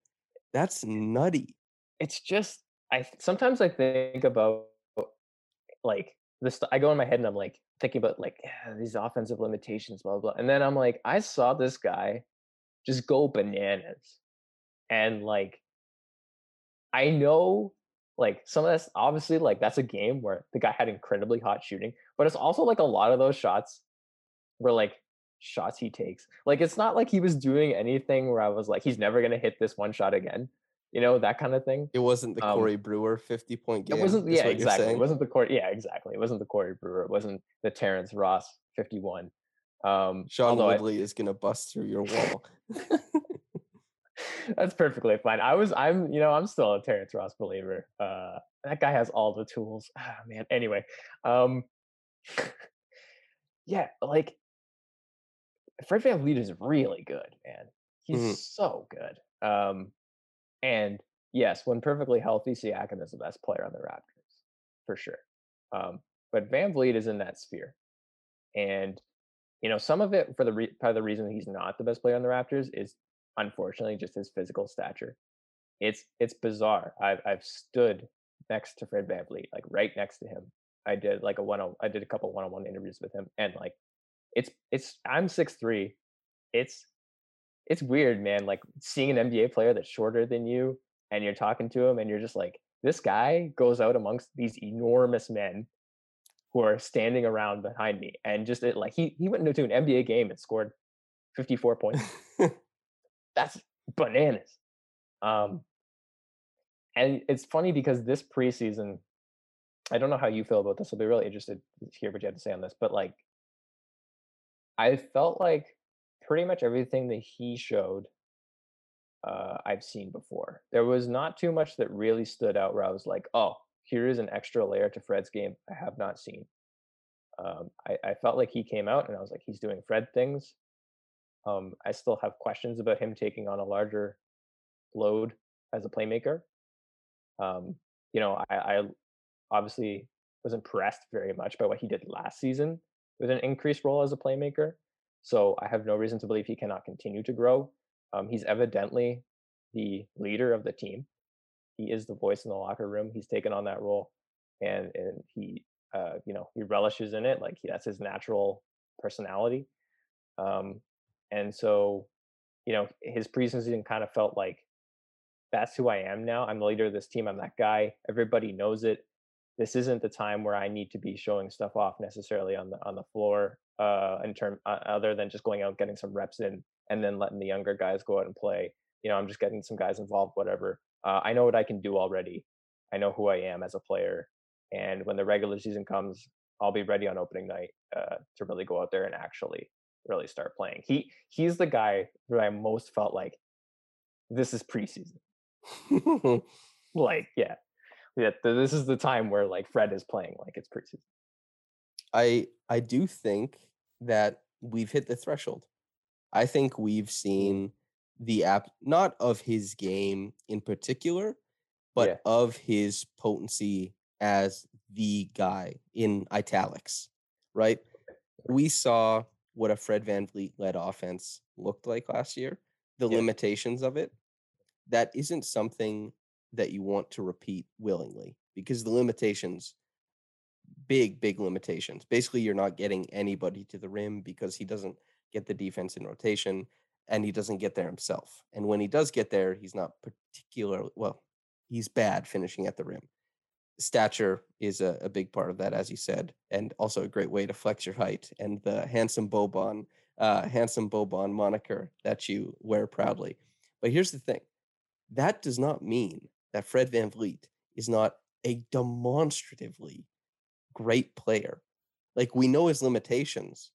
That's nutty. It's just I sometimes I think about like this. I go in my head and I'm like thinking about like yeah, these offensive limitations, blah, blah blah, and then I'm like, I saw this guy just go bananas, and like I know like some of this obviously like that's a game where the guy had incredibly hot shooting, but it's also like a lot of those shots were like shots he takes. Like it's not like he was doing anything where I was like, he's never gonna hit this one shot again. You know, that kind of thing. It wasn't the Um, Corey Brewer 50 point game. It wasn't yeah, exactly. It wasn't the Corey yeah, exactly. It wasn't the Corey Brewer. It wasn't the Terrence Ross 51. Um Sean although I- is gonna bust through your wall. That's perfectly fine. I was, I'm, you know, I'm still a Terrence Ross believer. Uh, that guy has all the tools. Ah, man. Anyway, um, yeah, like Fred VanVleet is really good, man. He's Mhm. so good. Um, and yes, when perfectly healthy, Siakam is the best player on the Raptors for sure. Um, but VanVleet is in that sphere, and you know, some of it for the re- part of the reason he's not the best player on the Raptors is unfortunately just his physical stature. It's it's bizarre. I've I've stood next to Fred VanVleet, like right next to him. I did like a one on I did a couple one on one interviews with him and like it's it's I'm six three. It's it's weird, man. Like seeing an NBA player that's shorter than you and you're talking to him and you're just like, this guy goes out amongst these enormous men who are standing around behind me. And just it, like he he went into an NBA game and scored 54 points that's bananas. Um, and it's funny because this preseason, I don't know how you feel about this. I'll be really interested to hear what you have to say on this. But like, I felt like pretty much everything that he showed, uh, I've seen before. There was not too much that really stood out where I was like, oh, here is an extra layer to Fred's game I have not seen. Um, I, I felt like he came out and I was like, he's doing Fred things. Um, I still have questions about him taking on a larger load as a playmaker. Um, you know, I, I obviously was impressed very much by what he did last season with an increased role as a playmaker. So I have no reason to believe he cannot continue to grow. Um, he's evidently the leader of the team. He is the voice in the locker room. He's taken on that role, and and he, uh, you know, he relishes in it. Like he, that's his natural personality. Um, and so, you know, his preseason kind of felt like that's who I am now. I'm the leader of this team. I'm that guy. Everybody knows it. This isn't the time where I need to be showing stuff off necessarily on the on the floor. Uh, in term uh, other than just going out getting some reps in and then letting the younger guys go out and play. You know, I'm just getting some guys involved. Whatever. Uh, I know what I can do already. I know who I am as a player. And when the regular season comes, I'll be ready on opening night uh, to really go out there and actually really start playing. He he's the guy who I most felt like this is preseason. Like, yeah. Yeah, th- this is the time where like Fred is playing like it's preseason. I I do think that we've hit the threshold. I think we've mm-hmm. seen the app not of his game in particular, but Yeah. of his potency as the guy in italics, right? We saw what a Fred VanVleet led offense looked like last year, the Yeah. limitations of it. That isn't something that you want to repeat willingly because the limitations big, big limitations. Basically, you're not getting anybody to the rim because he doesn't get the defense in rotation and he doesn't get there himself. And when he does get there, he's not particularly well, he's bad finishing at the rim. Stature is a, a big part of that, as you said, and also a great way to flex your height and the handsome Boban, uh, handsome Boban moniker that you wear proudly. But here's the thing that does not mean that Fred VanVleet is not a demonstratively great player. Like we know his limitations,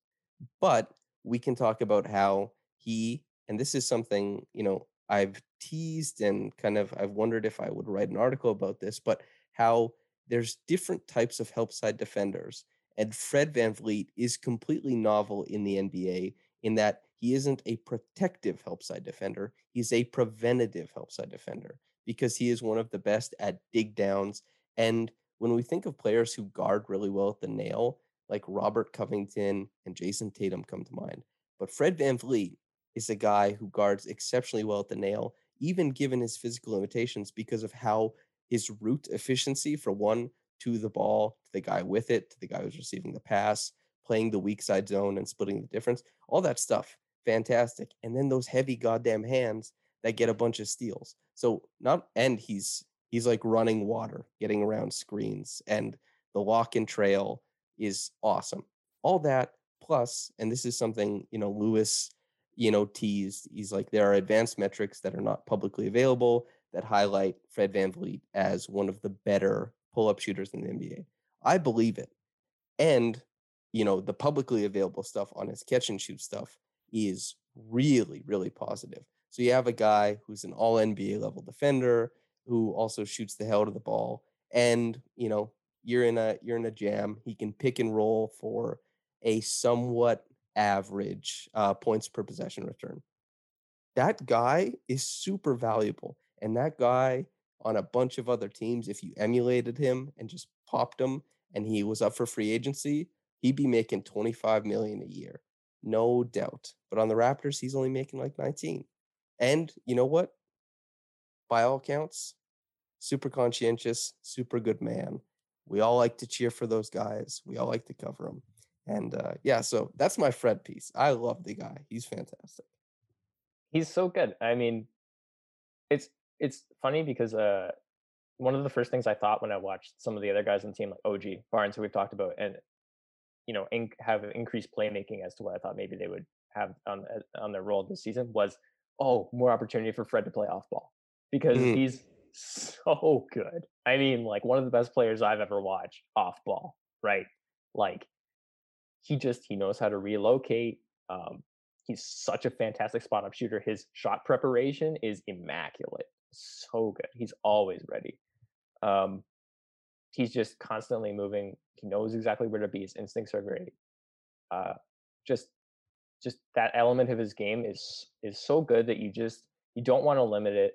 but we can talk about how he and this is something, you know, I've teased and kind of I've wondered if I would write an article about this, but how there's different types of help side defenders and Fred VanVleet is completely novel in the NBA in that he isn't a protective help side defender, he's a preventative help side defender because he is one of the best at dig downs and when we think of players who guard really well at the nail, like Robert Covington and Jayson Tatum come to mind. But Fred VanVleet is a guy who guards exceptionally well at the nail, even given his physical limitations, because of how his route efficiency for one to the ball, to the guy with it, to the guy who's receiving the pass, playing the weak side zone and splitting the difference, all that stuff, fantastic. And then those heavy goddamn hands that get a bunch of steals. So not and he's he's like running water, getting around screens, and the walk and trail is awesome. All that Plus, and this is something, you know, Lewis, you know, teased. He's like, there are advanced metrics that are not publicly available that highlight Fred Van VanVleet as one of the better pull up shooters in the NBA. I believe it. And, you know, the publicly available stuff on his catch and shoot stuff is really, really positive. So you have a guy who's an all NBA level defender who also shoots the hell out of the ball. And, you know, you're in a you're in a jam. He can pick and roll for a somewhat average uh, points per possession return. That guy is super valuable. And that guy on a bunch of other teams, if you emulated him and just popped him and he was up for free agency, he'd be making 25 million a year. No doubt. But on the Raptors, he's only making like 19. And you know what? By all counts, super conscientious, super good man. We all like to cheer for those guys. We all like to cover them. And uh, yeah, so that's my Fred piece. I love the guy. He's fantastic. He's so good. I mean, it's it's funny because uh, one of the first things I thought when I watched some of the other guys on the team, like OG Barnes, who we've talked about, and you know, in, have increased playmaking as to what I thought maybe they would have on uh, on their role this season was, oh, more opportunity for Fred to play off ball because mm. he's so good. I mean, like one of the best players I've ever watched off ball, right? Like he just he knows how to relocate. Um, he's such a fantastic spot up shooter. His shot preparation is immaculate. So good. He's always ready. Um, he's just constantly moving. He knows exactly where to be. His instincts are great. Uh, just just that element of his game is is so good that you just you don't want to limit it.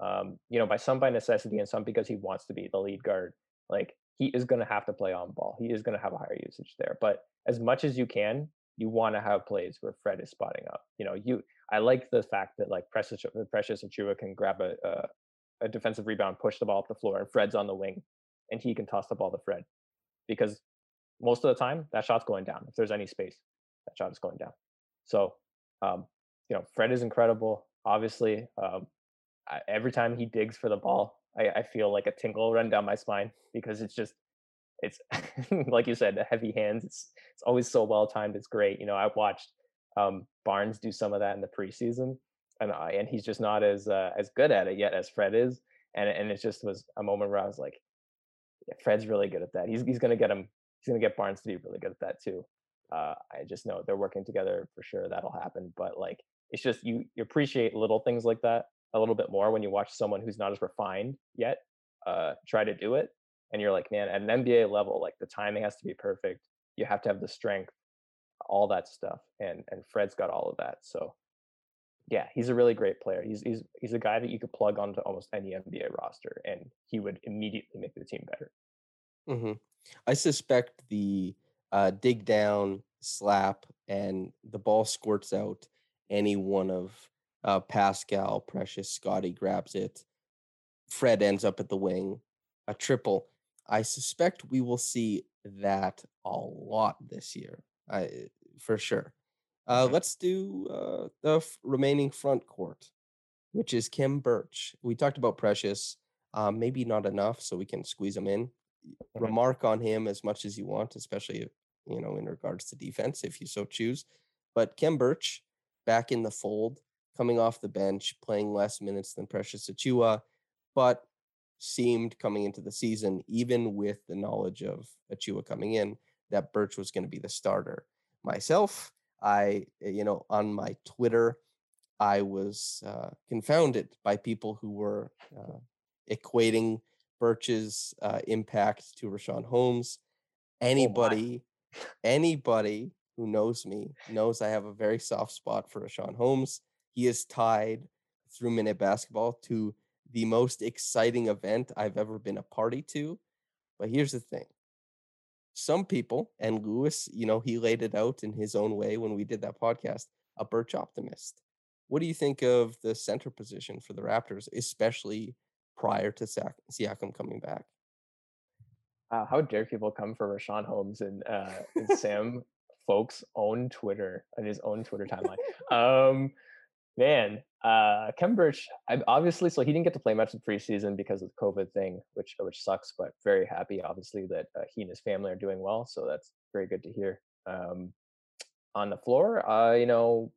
Um, you know, by some by necessity and some because he wants to be the lead guard. Like he is going to have to play on ball. He is going to have a higher usage there. But as much as you can, you want to have plays where Fred is spotting up. You know, you I like the fact that like Precious Precious Achiuwa can grab a, a, a defensive rebound, push the ball up the floor, and Fred's on the wing, and he can toss the ball to Fred, because most of the time that shot's going down. If there's any space, that shot is going down. So, um, you know, Fred is incredible. Obviously, um, I, every time he digs for the ball, I, I feel like a tingle run down my spine because it's just it's like you said, the heavy hands. It's it's always so well timed. It's great. You know, I watched um, Barnes do some of that in the preseason, and I, and he's just not as uh, as good at it yet as Fred is. And and it just was a moment where I was like, yeah, Fred's really good at that. He's he's gonna get him. He's gonna get Barnes to be really good at that too. Uh, I just know they're working together for sure. That'll happen. But like, it's just you you appreciate little things like that a little bit more when you watch someone who's not as refined yet uh, try to do it and you're like, man, at an NBA level, like the timing has to be perfect. You have to have the strength, all that stuff. And and Fred's got all of that. So yeah, he's a really great player. He's he's he's a guy that you could plug onto almost any NBA roster, and he would immediately make the team better. Mm-hmm. I suspect the uh, dig down, slap, and the ball squirts out. Any one of uh, Pascal, Precious, Scottie grabs it. Fred ends up at the wing, a triple. I suspect we will see that a lot this year, I, for sure. Uh, let's do uh, the f- remaining front court, which is Khem Birch. We talked about Precious, um, maybe not enough, so we can squeeze him in. Remark on him as much as you want, especially you know in regards to defense, if you so choose. But Khem Birch back in the fold, coming off the bench, playing less minutes than Precious Achiuwa, but seemed coming into the season, even with the knowledge of Achiuwa coming in, that Birch was going to be the starter. Myself, I, eh, you know, on my Twitter, I was uh, confounded by people who were uh, equating Birch's uh, impact to Richaun Holmes. Oh, anybody, oh anybody who knows me knows I have a very soft spot for Richaun Holmes. He is tied through minute basketball to the most exciting event I've ever been a party to. But here's the thing some people, and Lewis, you know, he laid it out in his own way when we did that podcast, a Birch optimist. What do you think of the center position for the Raptors, especially prior to Siakam coming back? Uh, how dare people come for Richaun Holmes and, uh, and Sam Folk's own Twitter and his own Twitter timeline? um, Man, uh, obviously, so he didn't get to play much in preseason because of the COVID thing, which which sucks. But very happy, obviously, that uh, he and his family are doing well. So that's very good to hear. Um, on the floor, uh, you know,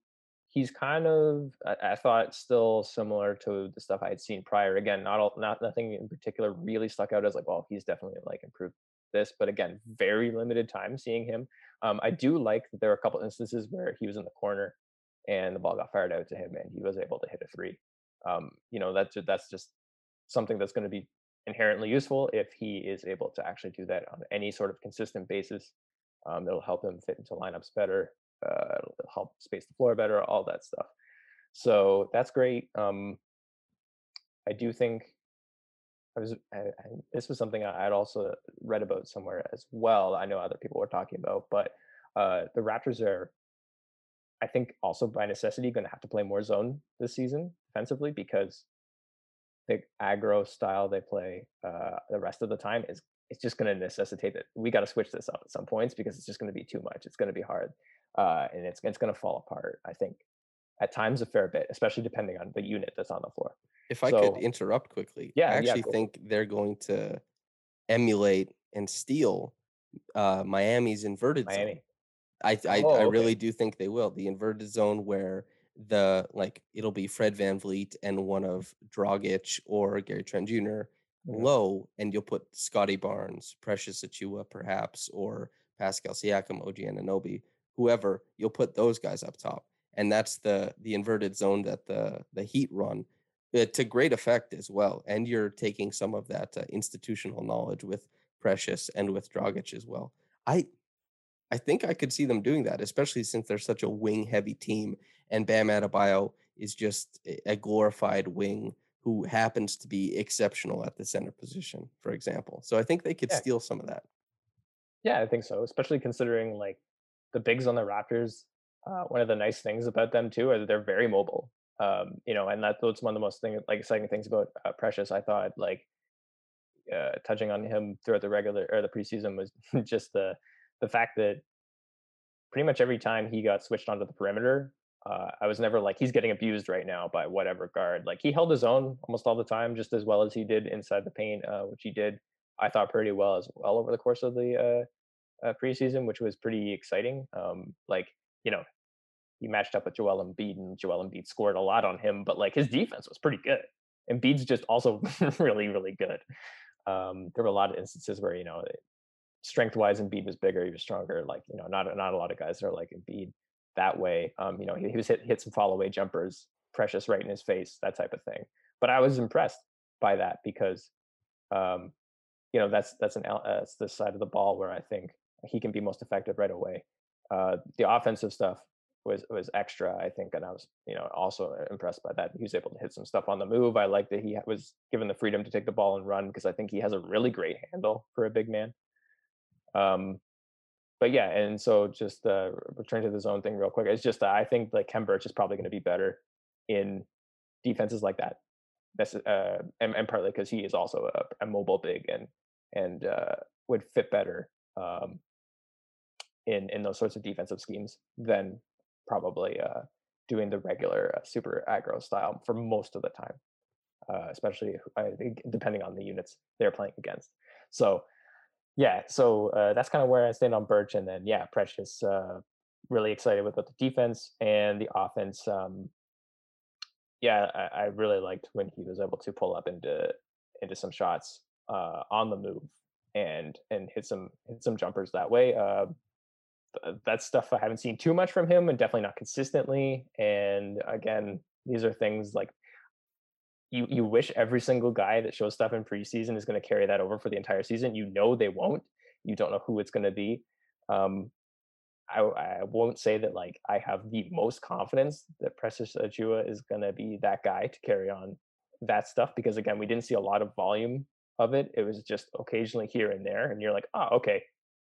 he's kind of I, I, thought still similar to the stuff I had seen prior. Again, not all, not nothing in particular really stuck out as like, well, he's definitely like improved this, but again, very limited time seeing him. Um, I do like that there are a couple instances where he was in the corner and the ball got fired out to him and he was able to hit a three. Um, you know, that's that's just something that's going to be inherently useful if he is able to actually do that on any sort of consistent basis. Um, it'll help him fit into lineups better uh, it'll help space the floor better, all that stuff. So that's great. Um, I do think I was. I, I, this was something I had also read about somewhere as well. I know other people were talking about, but uh, the Raptors are, I think, also by necessity going to have to play more zone this season defensively because the aggro style they play uh, the rest of the time is it's just going to necessitate that we got to switch this up at some points because it's just going to be too much. It's going to be hard uh, and it's it's going to fall apart. I think at times a fair bit, especially depending on the unit that's on the floor. If I so, could interrupt quickly, yeah, I actually yeah, think they're going to emulate and steal uh, Miami's inverted Miami. zone. I I, oh, I really okay. do think they will. The inverted zone where the like it'll be Fred Van VanVleet and one of Dragic or Gary Trent Jr. Mm-hmm. low, and you'll put Scottie Barnes, Precious Achiuwa, perhaps, or Pascal Siakam, OG Anunoby whoever, you'll put those guys up top. And that's the the inverted zone that the the Heat run uh, to great effect as well. And you're taking some of that uh, institutional knowledge with Precious and with Dragic as well. I I think I could see them doing that, especially since they're such a wing heavy team. And Bam Adebayo is just a glorified wing who happens to be exceptional at the center position, for example. So I think they could yeah. steal some of that. Yeah, I think so, especially considering like the bigs on the Raptors, uh, one of the nice things about them too is that they're very mobile. Um, you know, and that's one of the most thing, like exciting things about uh, Precious. I thought like uh, touching on him throughout the regular or the preseason was just the the fact that pretty much every time he got switched onto the perimeter, uh, I was never like he's getting abused right now by whatever guard. Like he held his own almost all the time, just as well as he did inside the paint, uh, which he did I thought pretty well as well over the course of the uh, uh, preseason, which was pretty exciting. Um, like you know, he matched up with Joel Embiid, and Joel Embiid scored a lot on him, but like his defense was pretty good. Embiid's just also really, really good. Um, there were a lot of instances where you know, strength wise, Embiid was bigger, he was stronger. Like you know, not not a lot of guys are like Embiid that way. Um, you know, he, he was hit hit some fall away jumpers, precious right in his face, that type of thing. But I was impressed by that because, um, you know, that's that's an uh, that's the side of the ball where I think he can be most effective right away. Uh, the offensive stuff was was extra, I think, and I was you know also impressed by that. He was able to hit some stuff on the move. I like that he was given the freedom to take the ball and run because I think he has a really great handle for a big man. Um, but yeah, and so just uh, return to the zone thing real quick. It's just uh, I think like Khem Birch is probably going to be better in defenses like that. That's uh, and, and partly because he is also a, a, mobile big and and uh, would fit better um, in in those sorts of defensive schemes than probably uh, doing the regular uh, super aggro style for most of the time, uh, especially depending on the units they're playing against. So yeah, so uh, that's kind of where I stand on Birch, and then yeah, Precious. Uh, really excited with both the defense and the offense. Um, yeah, I, I, really liked when he was able to pull up into into some shots uh, on the move and and hit some hit some jumpers that way. Uh, that's stuff I haven't seen too much from him, and definitely not consistently. And again, these are things like you you wish every single guy that shows stuff in preseason is going to carry that over for the entire season. You know they won't. You don't know who it's going to be. Um, I, I won't say that like I have the most confidence that Precious Achiuwa is going to be that guy to carry on that stuff because again we didn't see a lot of volume of it. It was just occasionally here and there, and you're like, oh, okay,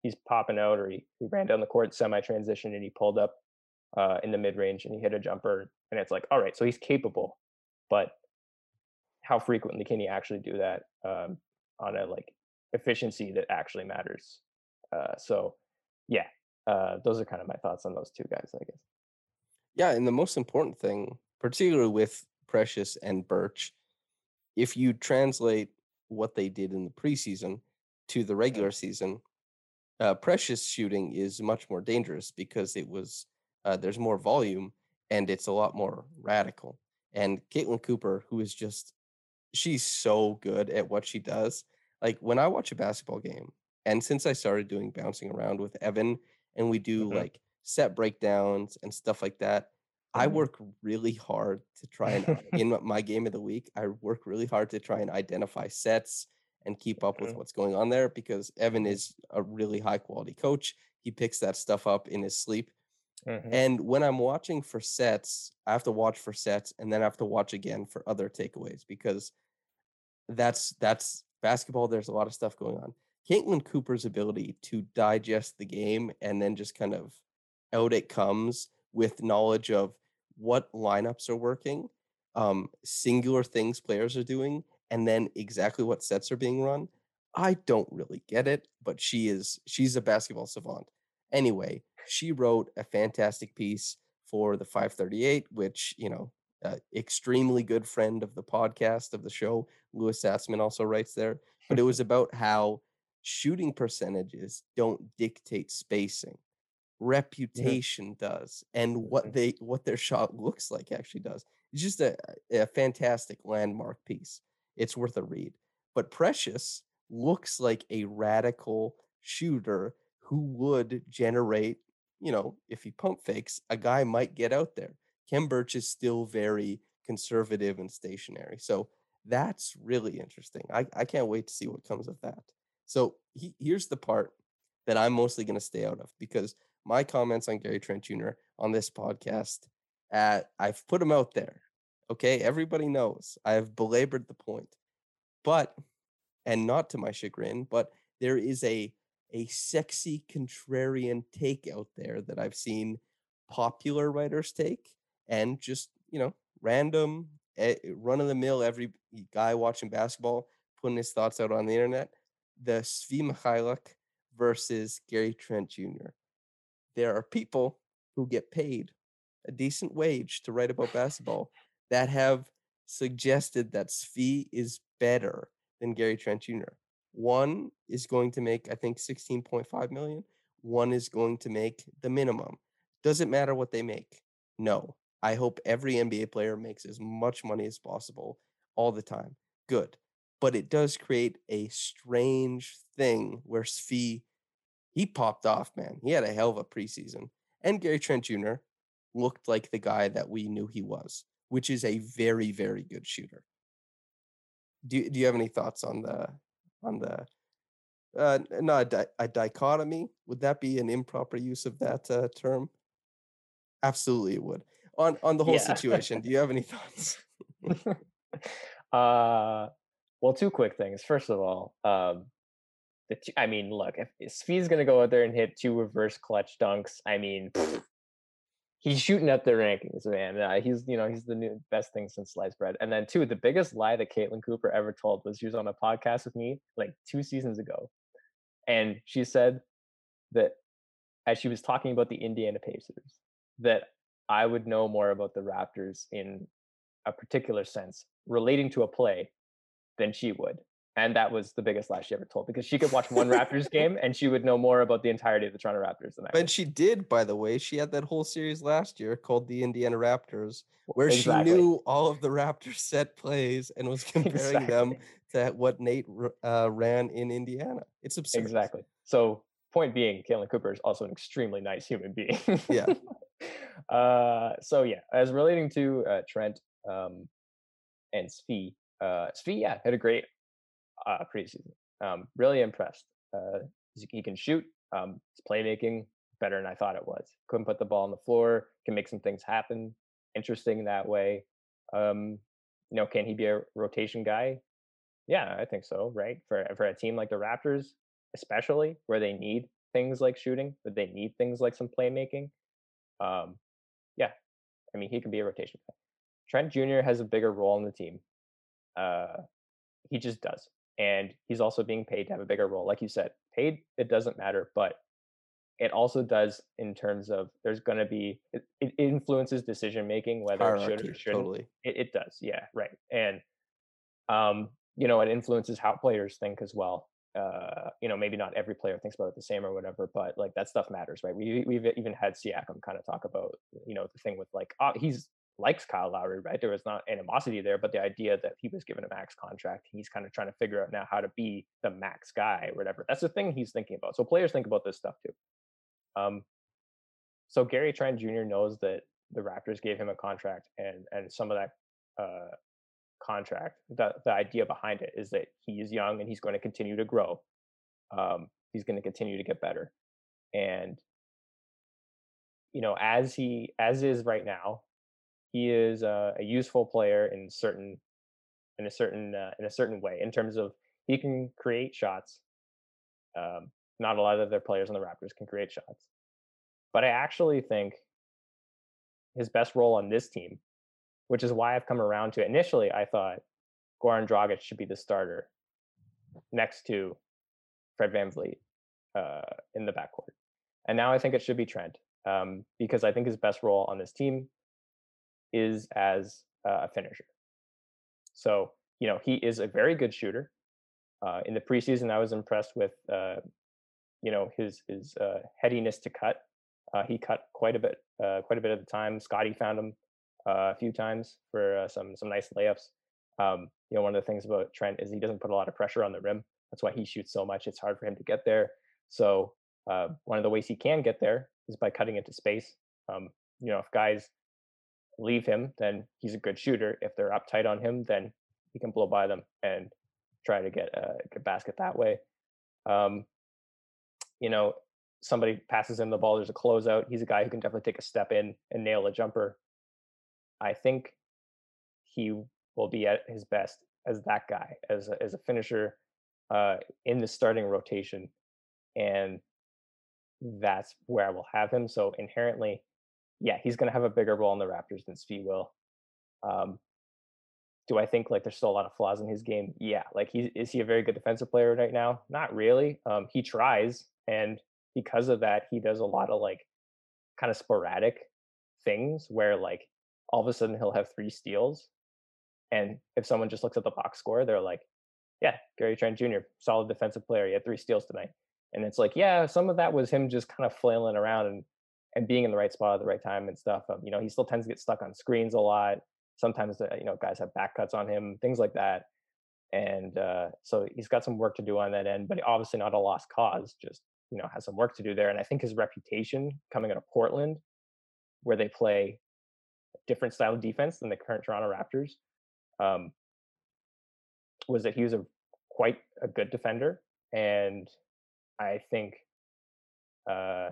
he's popping out, or he, he ran down the court semi transition and he pulled up uh, in the mid range and he hit a jumper, and it's like, all right, so he's capable, but how frequently can he actually do that um, on a like efficiency that actually matters? Uh, so, yeah, uh, those are kind of my thoughts on those two guys, I guess. Yeah, and the most important thing, particularly with Precious and Birch, if you translate what they did in the preseason to the regular season, uh, Precious shooting is much more dangerous because it was uh, there's more volume, and it's a lot more radical. And Caitlin Cooper, who is just, she's so good at what she does. Like when I watch a basketball game, and since I started doing bouncing around with Evan, and we do mm-hmm. like set breakdowns and stuff like that, I mm-hmm. work really hard to try and in my game of the week, I work really hard to try and identify sets and keep up with mm-hmm. what's going on there because Evan mm-hmm. is a really high quality coach. He picks that stuff up in his sleep. Mm-hmm. And when I'm watching for sets, I have to watch for sets and then I have to watch again for other takeaways because that's that's basketball. There's a lot of stuff going on. Caitlin Cooper's ability to digest the game and then just kind of out it comes with knowledge of what lineups are working, um, singular things players are doing, and then exactly what sets are being run. I don't really get it, but she is she's a basketball savant. Anyway, she wrote a fantastic piece for the 538, which you know, uh, extremely good friend of the podcast of the show, Louis Zatzman also writes there. But it was about how shooting percentages don't dictate spacing reputation yeah. does and what mm-hmm. they what their shot looks like actually does it's just a, a fantastic landmark piece it's worth a read but precious looks like a radical shooter who would generate you know if he pump fakes a guy might get out there Khem Birch is still very conservative and stationary so that's really interesting i, I can't wait to see what comes of that so he, here's the part that i'm mostly going to stay out of because my comments on Gary Trent Jr. on this podcast. At I've put them out there. Okay, everybody knows I have belabored the point, but and not to my chagrin, but there is a a sexy contrarian take out there that I've seen popular writers take, and just you know random eh, run of the mill every guy watching basketball putting his thoughts out on the internet. The Svi Mykhailiuk versus Gary Trent Jr there are people who get paid a decent wage to write about basketball that have suggested that Svi is better than Gary Trent Jr. One is going to make, I think, 16.5 million. One is going to make the minimum. Doesn't matter what they make. No. I hope every NBA player makes as much money as possible all the time. Good. But it does create a strange thing where Svi he popped off, man. He had a hell of a preseason. And Gary Trent Jr. looked like the guy that we knew he was, which is a very, very good shooter. Do Do you have any thoughts on the on the uh, not a, di- a dichotomy? Would that be an improper use of that uh, term? Absolutely, it would. On on the whole yeah. situation, do you have any thoughts? uh, well, two quick things. First of all, um, the two, I mean, look, if, if Svi's going to go out there and hit two reverse clutch dunks, I mean, pfft, he's shooting up the rankings, man. Uh, he's you know he's the new best thing since sliced bread. And then two, the biggest lie that Caitlin Cooper ever told was she was on a podcast with me like two seasons ago, and she said that as she was talking about the Indiana Pacers that I would know more about the Raptors in a particular sense relating to a play than she would and that was the biggest lie she ever told because she could watch one Raptors game and she would know more about the entirety of the Toronto Raptors than I. And she did, by the way. She had that whole series last year called the Indiana Raptors, where exactly. she knew all of the Raptors set plays and was comparing exactly. them to what Nate uh, ran in Indiana. It's absurd. Exactly. So, point being, Caitlin Cooper is also an extremely nice human being. yeah. Uh, so yeah, as relating to uh, Trent um, and Svi, uh, Svi, yeah, had a great uh, preseason. Um, really impressed. Uh, he can shoot. Um, his playmaking better than I thought it was. Couldn't put the ball on the floor. Can make some things happen. Interesting that way. Um, you know, can he be a rotation guy? Yeah, I think so. Right for for a team like the Raptors, especially where they need things like shooting, but they need things like some playmaking. Um, yeah, I mean, he can be a rotation guy. Trent Jr. has a bigger role in the team. Uh, he just does and he's also being paid to have a bigger role. Like you said, paid it doesn't matter, but it also does in terms of there's going to be it, it, influences decision making whether Hierarchy, it should or shouldn't. Totally. It, it does, yeah, right. And um, you know, it influences how players think as well. Uh, you know, maybe not every player thinks about it the same or whatever, but like that stuff matters, right? We we've even had Siakam kind of talk about, you know, the thing with like, oh, he's likes Kyle Lowry, right? There was not animosity there, but the idea that he was given a max contract, he's kind of trying to figure out now how to be the max guy or whatever. That's the thing he's thinking about. So players think about this stuff too. Um, so Gary Trent Jr. knows that the Raptors gave him a contract, and and some of that uh, contract, the the idea behind it is that he is young and he's going to continue to grow. Um, he's going to continue to get better, and you know, as he as is right now, he is a, a useful player in certain in a certain uh, in a certain way in terms of he can create shots. Um, not a lot of their players on the Raptors can create shots, but I actually think his best role on this team, which is why I've come around to it. Initially, I thought Goran Dragic should be the starter next to Fred VanVleet uh, in the backcourt. And now I think it should be Trent um, because I think his best role on this team is as a finisher. So, you know, he is a very good shooter. Uh, in the preseason, I was impressed with, uh, you know, his his uh, headiness to cut. Uh, he cut quite a bit, uh, quite a bit of the time. Scottie found him uh, a few times for some some nice layups. Um, you know, one of the things about Trent is he doesn't put a lot of pressure on the rim. That's why he shoots so much. It's hard for him to get there. So one of the ways he can get there is by cutting into space. Um, you know, if guys leave him, then he's a good shooter. If they're up tight on him, then he can blow by them and try to get a, a basket that way. Um, you know, somebody passes him the ball, there's a closeout. He's a guy who can definitely take a step in and nail a jumper. I think he will be at his best as that guy, as a, as a finisher uh, in the starting rotation, and that's where I will have him. So inherently, yeah, he's going to have a bigger role in the Raptors than Svi will. Um, do I think like there's still a lot of flaws in his game? Yeah, like he is he a very good defensive player right now? Not really. Um, he tries, and because of that, he does a lot of like kind of sporadic things where like all of a sudden he'll have three steals, and if someone just looks at the box score, they're like, "Yeah, Gary Trent Jr. solid defensive player. He had three steals tonight." And it's like, yeah, some of that was him just kind of flailing around and and being in the right spot at the right time and stuff. Um, you know, he still tends to get stuck on screens a lot. Sometimes, uh, you know, guys have back cuts on him, things like that. And uh, so he's got some work to do on that end, but obviously not a lost cause. Just you know, has some work to do there. And I think his reputation coming out of Portland, where they play different style of defense than the current Toronto Raptors, um, was that he was a quite a good defender. And I think, uh,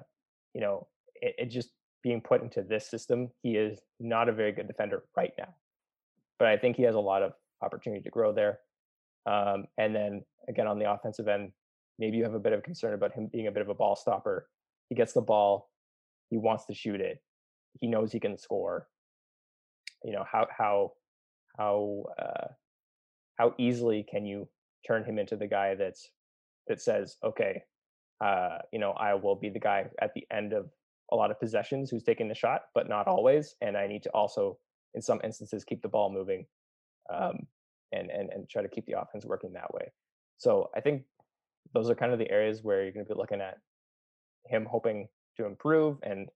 you know, it, it just being put into this system, he is not a very good defender right now. But I think he has a lot of opportunity to grow there. Um, and then again on the offensive end, maybe you have a bit of concern about him being a bit of a ball stopper. He gets the ball, he wants to shoot it, he knows he can score. You know how how how uh, how easily can you turn him into the guy that's that says, okay, uh, you know, I will be the guy at the end of a lot of possessions who's taking the shot, but not always. And I need to also, in some instances, keep the ball moving um, and, and, and try to keep the offense working that way. So I think those are kind of the areas where you're going to be looking at him hoping to improve and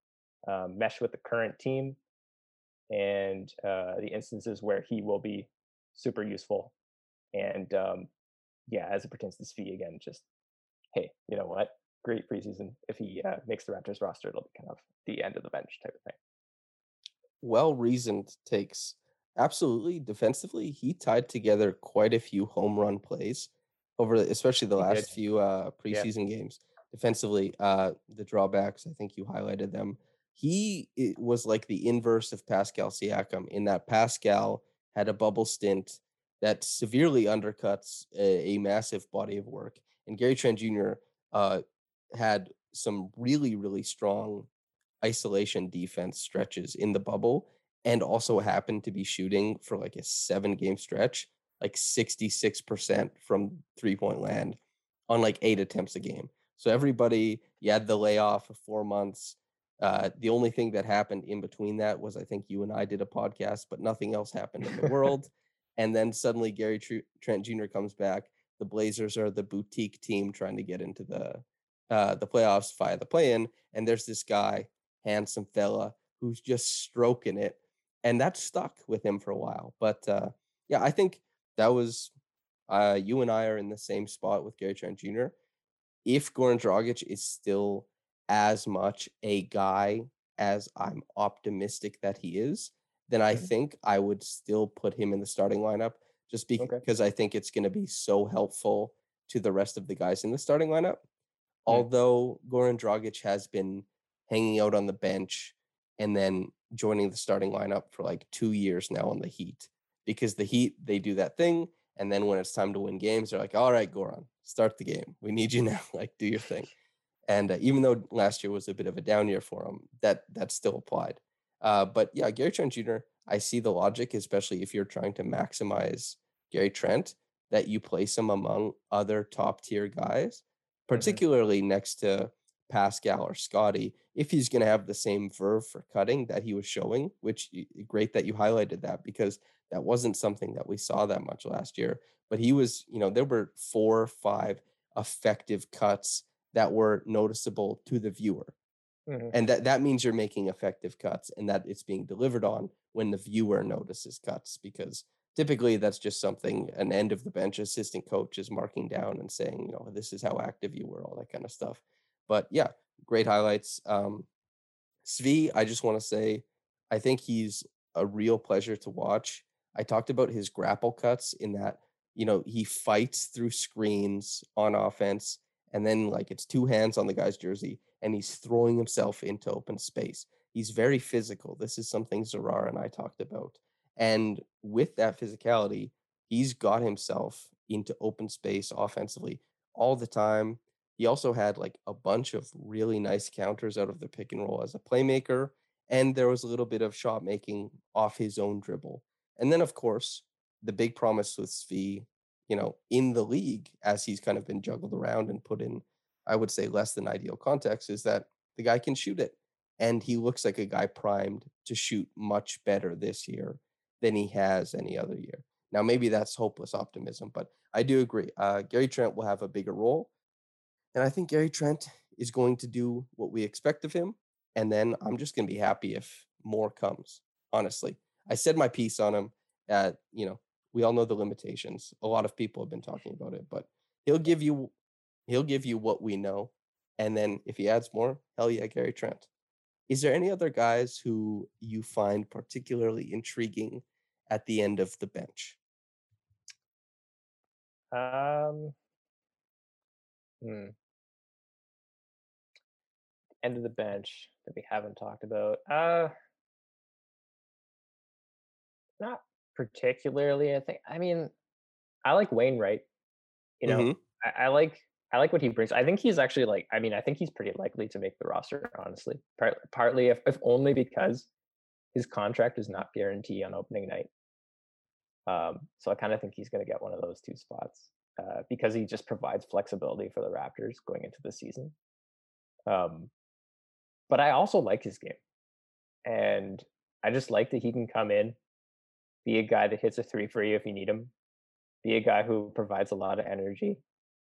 um, mesh with the current team and uh, the instances where he will be super useful. And um, yeah, as it pertains to Svi again, just hey, you know what? great preseason. If he uh, makes the Raptors roster, it'll be kind of the end of the bench type of thing. Well reasoned takes. Absolutely. Defensively, he tied together quite a few home run plays over, especially the he last few uh, preseason yeah. games. Defensively, uh, the drawbacks, I think you highlighted them. He was like the inverse of Pascal Siakam in that Pascal had a bubble stint that severely undercuts a, a massive body of work. And Gary Trent Jr. Uh, had some really, really strong isolation defense stretches in the bubble and also happened to be shooting for like a seven game stretch, like 66% from three point land on like eight attempts a game. So everybody, you had the layoff of four months. Uh, the only thing that happened in between that was I think you and I did a podcast, but nothing else happened in the world. and then suddenly Gary Trent Jr. comes back the Blazers are the boutique team trying to get into the uh, the playoffs via the play-in, and there's this guy, handsome fella, who's just stroking it, and that stuck with him for a while. But uh, yeah, I think that was uh, you and I are in the same spot with Gary Trent Jr. If Goran Dragic is still as much a guy as I'm optimistic that he is, then I mm-hmm. think I would still put him in the starting lineup just because okay. I think it's going to be so helpful to the rest of the guys in the starting lineup. Mm-hmm. Although Goran Dragic has been hanging out on the bench and then joining the starting lineup for like two years now on the Heat because the Heat, they do that thing. And then when it's time to win games, they're like, all right, Goran, start the game. We need you now. like, do your thing. And uh, even though last year was a bit of a down year for him, that that still applied. Uh, but yeah, Gary Trent Jr., I see the logic, especially if you're trying to maximize Gary Trent, that you place him among other top tier guys, mm-hmm. particularly mm-hmm. next to Pascal or Scottie, if he's going to have the same verve for cutting that he was showing, which great that you highlighted that because that wasn't something that we saw that much last year. But he was, you know, there were four, or five effective cuts that were noticeable to the viewer. Mm-hmm. And that, that means you're making effective cuts and that it's being delivered on when the viewer notices cuts because typically that's just something an end of the bench assistant coach is marking down and saying, you know, this is how active you were, all that kind of stuff. But yeah, great highlights. Um, Svi, I just want to say, I think he's a real pleasure to watch. I talked about his grapple cuts in that, you know, he fights through screens on offense and then like it's two hands on the guy's jersey and he's throwing himself into open space. He's very physical. This is something Zarar and I talked about. And with that physicality, he's got himself into open space offensively all the time. He also had like a bunch of really nice counters out of the pick and roll as a playmaker. And there was a little bit of shot making off his own dribble. And then, of course, the big promise with Svi you know, in the league as he's kind of been juggled around and put in, I would say, less than ideal context, is that the guy can shoot it. And he looks like a guy primed to shoot much better this year than he has any other year. Now, maybe that's hopeless optimism, but I do agree. Uh, Gary Trent will have a bigger role. And I think Gary Trent is going to do what we expect of him. And then I'm just going to be happy if more comes, honestly. I said my piece on him at, you know, we all know the limitations. A lot of people have been talking about it, but he'll give you he'll give you what we know. And then if he adds more, hell yeah, Gary Trent. Is there any other guys who you find particularly intriguing at the end of the bench? Um hmm. End of the bench that we haven't talked about. Uh not particularly. I think. I mean, I like Wainwright. You know, mm-hmm. I, I, like I like what he brings. I think he's actually like. I mean, I think he's pretty likely to make the roster. Honestly, Part, partly if, if only because his contract is not guaranteed on opening night. Um, so I kind of think he's going to get one of those two spots uh, because he just provides flexibility for the Raptors going into the season. Um, but I also like his game, and I just like that he can come in, be a guy that hits a three for you if you need him, be a guy who provides a lot of energy,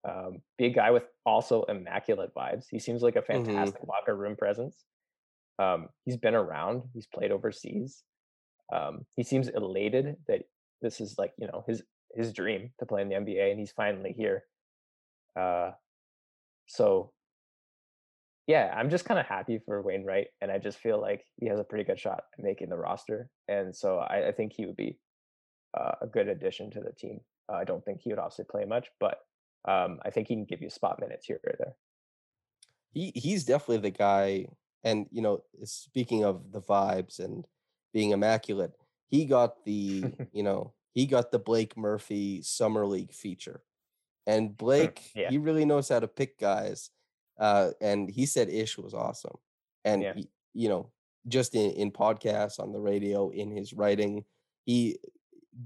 um, be a guy with also immaculate vibes. He seems like a mm-hmm. fantastic mm-hmm. locker room presence. Um, he's been around, he's played overseas. Um, he seems elated that this is like you know his his dream to play in the NBA, and he's finally here. Uh, so yeah, I'm just kind of happy for Wainwright, and I just feel like he has a pretty good shot at making the roster, and so I, I think he would be uh, a good addition to the team. Uh, I don't think he would obviously play much, but um, I think he can give you spot minutes here or there. He he's definitely the guy, and you know, speaking of the vibes and being immaculate, he got the you know he got the Blake Murphy summer league feature, and Blake yeah. he really knows how to pick guys uh, and he said Ish was awesome, and yeah. he, you know, just in in podcasts, on the radio, in his writing, he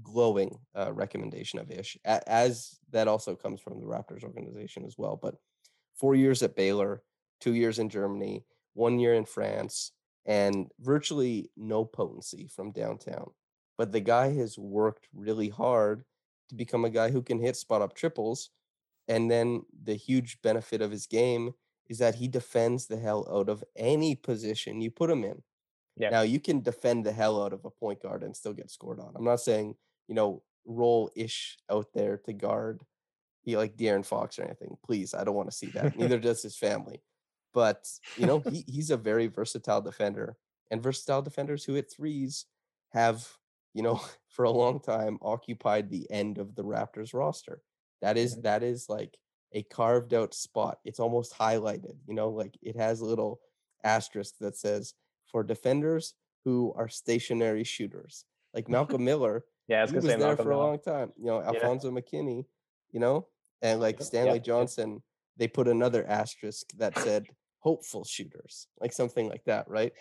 glowing uh, recommendation of Ish. A- as that also comes from the Raptors organization as well. But four years at Baylor, two years in Germany, one year in France, and virtually no potency from downtown. But the guy has worked really hard to become a guy who can hit spot up triples. And then the huge benefit of his game is that he defends the hell out of any position you put him in. Yeah. Now you can defend the hell out of a point guard and still get scored on. I'm not saying, you know, roll ish out there to guard he like De'Aaron Fox or anything. Please, I don't want to see that. Neither does his family. But you know, he, he's a very versatile defender. And versatile defenders who hit threes have, you know, for a long time occupied the end of the Raptors roster. That is that is like a carved out spot. It's almost highlighted, you know, like it has a little asterisk that says for defenders who are stationary shooters. Like Malcolm Miller, Yeah, I was he was say there Malcolm for a Miller. long time. You know, Yeah. Alfonzo McKinnie, you know, and like Stanley yep. Johnson, they put another asterisk that said hopeful shooters, like something like that, right?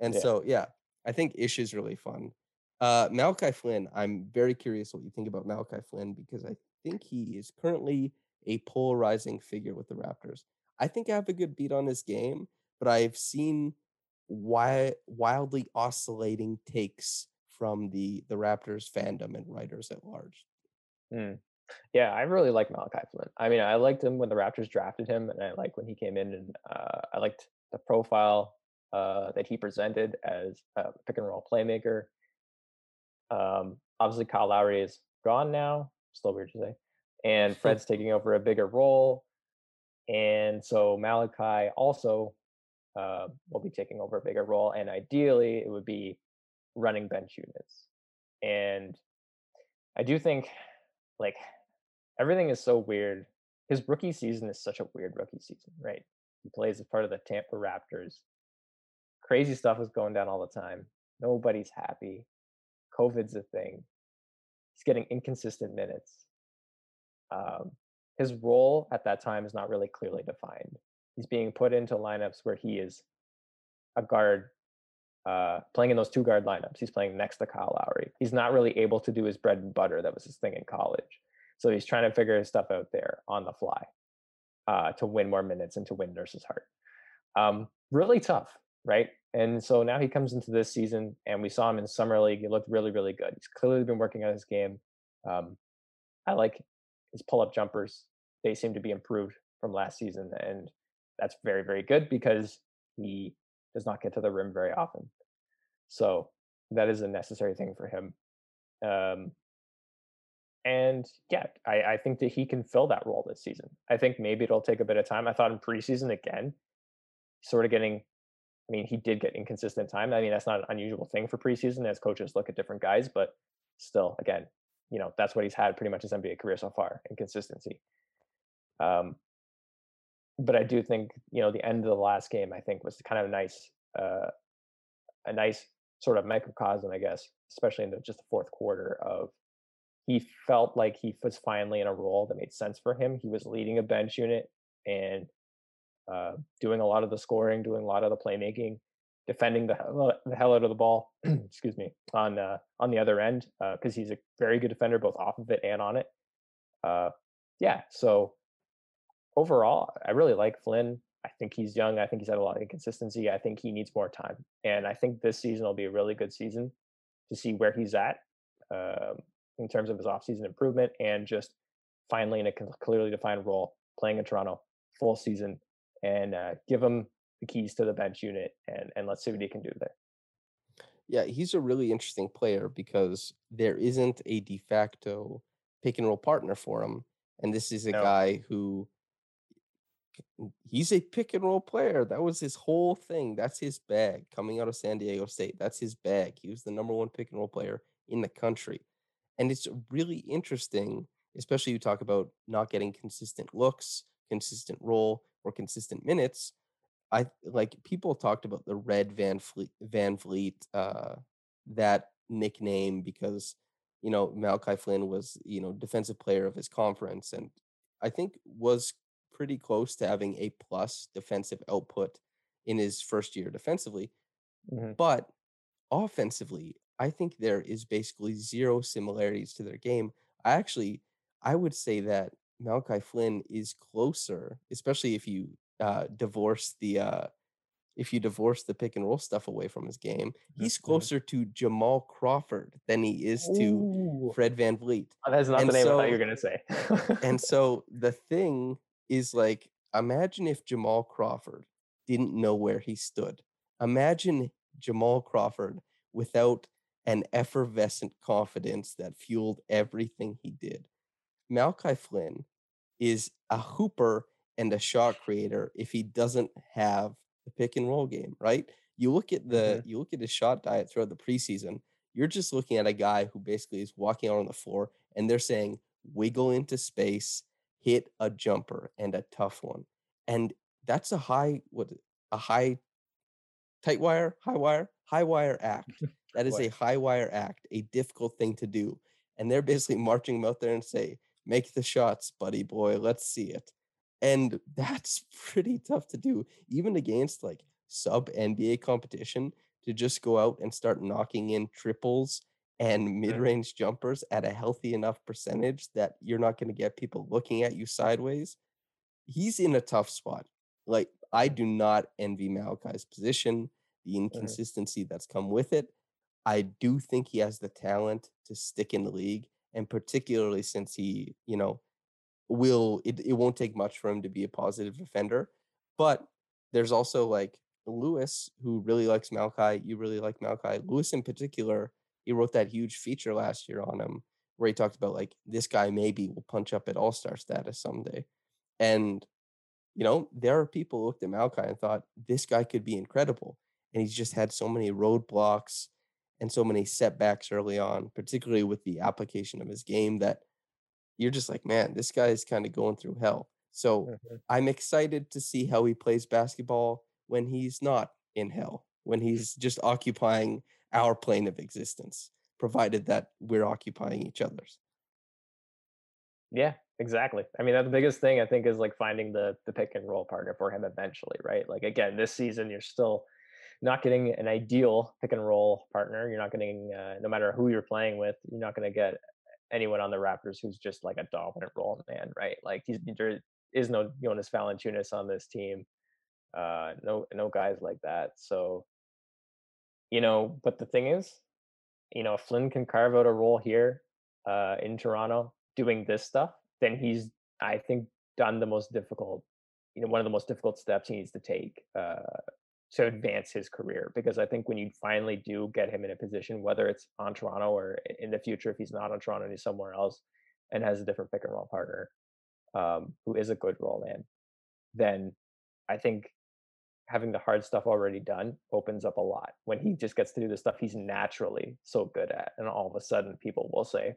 And Yeah. so, yeah, I think Ish is really fun. Uh, Malachi Flynn, I'm very curious what you think about Malachi Flynn because I think he is currently a polarizing figure with the Raptors. I think I have a good beat on his game, but I've seen wi- wildly oscillating takes from the the Raptors fandom and writers at large. Mm. Yeah, I really like Malachi Flynn. I mean, I liked him when the Raptors drafted him, and I like when he came in, and uh, I liked the profile uh, that he presented as a pick and roll playmaker. Um, obviously, Kyle Lowry is gone now. Still weird to say, and Fred's taking over a bigger role, and so Malachi also uh, will be taking over a bigger role, and ideally, it would be running bench units. And I do think, like, everything is so weird. His rookie season is such a weird rookie season, right? He plays as part of the Tampa Raptors. Crazy stuff is going down all the time. Nobody's happy. COVID's a thing. He's getting inconsistent minutes. Um, his role at that time is not really clearly defined. He's being put into lineups where he is a guard uh, playing in those two guard lineups. He's playing next to Kyle Lowry. He's not really able to do his bread and butter. That was his thing in college. So he's trying to figure his stuff out there on the fly uh, to win more minutes and to win Nurse's heart. Um, really tough, right? And so now he comes into this season, and we saw him in summer league. He looked really, really good. He's clearly been working on his game. Um, I like his pull-up jumpers. They seem to be improved from last season, and that's very, very good because he does not get to the rim very often. So that is a necessary thing for him. Um, and yeah, I, I think that he can fill that role this season. I think maybe it'll take a bit of time. I thought in preseason again, sort of getting. I mean, he did get inconsistent time. I mean, that's not an unusual thing for preseason as coaches look at different guys, but still, again, you know, that's what he's had pretty much his NBA career so far, inconsistency. Um, but I do think, you know, the end of the last game, I think, was kind of a nice, uh, a nice sort of microcosm, I guess, especially in the, just the fourth quarter of he felt like he was finally in a role that made sense for him. He was leading a bench unit and uh, doing a lot of the scoring, doing a lot of the playmaking, defending the hell, the hell out of the ball. excuse me on uh, on the other end because he's a very good defender both off of it and on it. Uh, yeah, so overall, I really like Flynn. I think he's young. I think he's had a lot of inconsistency. I think he needs more time, and I think this season will be a really good season to see where he's at um, in terms of his offseason improvement and just finally in a clearly defined role, playing in Toronto full season, and uh, give him the keys to the bench unit, and and let's see what he can do there. Yeah, he's a really interesting player because there isn't a de facto pick and roll partner for him. And this is a No. guy who he's a pick and roll player. That was his whole thing. That's his bag coming out of San Diego State. That's his bag. He was the number one pick and roll player in the country. And it's really interesting, especially you talk about not getting consistent looks, consistent role, or consistent minutes. I like people talked about the red Van Fleet VanVleet uh that nickname because you know Malachi Flynn was you know defensive player of his conference and I think was pretty close to having a plus defensive output in his first year defensively Mhm. but offensively I think there is basically zero similarities to their game I actually I would say that Malachi Flynn is closer especially if you uh divorce the uh if you divorce the pick and roll stuff away from his game, he's closer to Jamal Crawford than he is to Ooh. Fred VanVleet. Oh, That's not And the name I thought you were gonna say. And so the thing is like, imagine if Jamal Crawford didn't know where he stood. Imagine Jamal Crawford without an effervescent confidence that fueled everything he did. Malachi Flynn is a hooper and a shot creator if he doesn't have the pick and roll game, right? You look at the mm-hmm. you look at his shot diet throughout the preseason, you're just looking at a guy who basically is walking out on the floor and they're saying wiggle into space, hit a jumper and a tough one. And that's a high what a high tight wire, high wire, high wire act. That is a high wire act, a difficult thing to do. And they're basically marching him out there and say, make the shots, buddy boy. Let's see it. And that's pretty tough to do, even against like sub NBA competition, to just go out and start knocking in triples and mid range jumpers at a healthy enough percentage that you're not going to get people looking at you sideways. He's in a tough spot. Like, I do not envy Malachi's position, the inconsistency that's come with it. I do think he has the talent to stick in the league, and particularly since he, you know, will it, it won't take much for him to be a positive offender. But there's also like Louis, who really likes Malachi. You really like Malachi. Louis in particular, he wrote that huge feature last year on him where he talked about like this guy maybe will punch up at all-star status someday. And you know, there are people who looked at Malachi and thought this guy could be incredible. And he's just had so many roadblocks and so many setbacks early on, particularly with the application of his game that you're just like, man, this guy is kind of going through hell. So Mhm. I'm excited to see how he plays basketball when he's not in hell, when he's just occupying our plane of existence, provided that we're occupying each other's. Yeah, exactly. I mean, the biggest thing I think is like finding the the pick and roll partner for him eventually, right? Like again, this season you're still not getting an ideal pick and roll partner. You're not getting uh, no matter who you're playing with, you're not going to get anyone on the Raptors who's just like a dominant role man, right? Like there is no Jonas Valanciunas on this team. Uh no no guys like that. So you know, but the thing is, you know, if Flynn can carve out a role here uh, in Toronto doing this stuff, then he's, I think, done the most difficult, you know, one of the most difficult steps he needs to take uh, to advance his career. Because I think when you finally do get him in a position, whether it's on Toronto or in the future, if he's not on Toronto and he's somewhere else and has a different pick and roll partner um, who is a good role man, then I think having the hard stuff already done opens up a lot when he just gets to do the stuff he's naturally so good at and all of a sudden people will say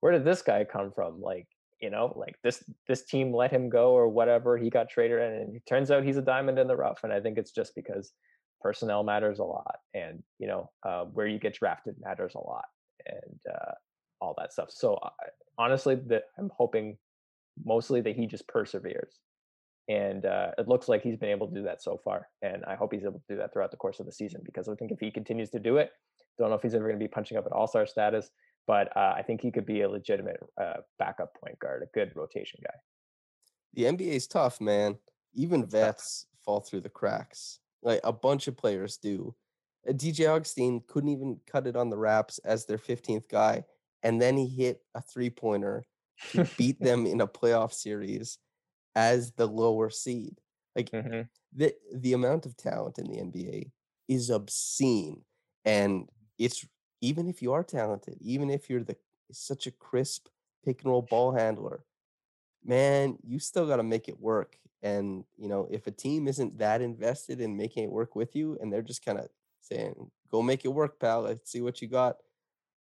where did this guy come from like you know like this this team let him go or whatever he got traded and it turns out he's a diamond in the rough and i think it's just because personnel matters a lot and you know uh, where you get drafted matters a lot and uh, all that stuff so uh, honestly that i'm hoping mostly that he just perseveres and uh, it looks like he's been able to do that so far. And I hope he's able to do that throughout the course of the season because I think if he continues to do it, don't know if he's ever going to be punching up at All Star status, but uh, I think he could be a legitimate uh, backup point guard, a good rotation guy. The NBA is tough, man. Even vets fall through the cracks. Like a bunch of players do. Uh, DJ Augustin couldn't even cut it on the Raps as their 15th guy, and then he hit a three pointer to beat them in a playoff series as the lower seed. Like Mhm. the the amount of talent in the NBA is obscene, and it's even if you are talented, even if you're the such a crisp pick and roll ball handler, man, you still got to make it work. And you know, if a team isn't that invested in making it work with you, and they're just kind of saying, "Go make it work, pal. Let's see what you got,"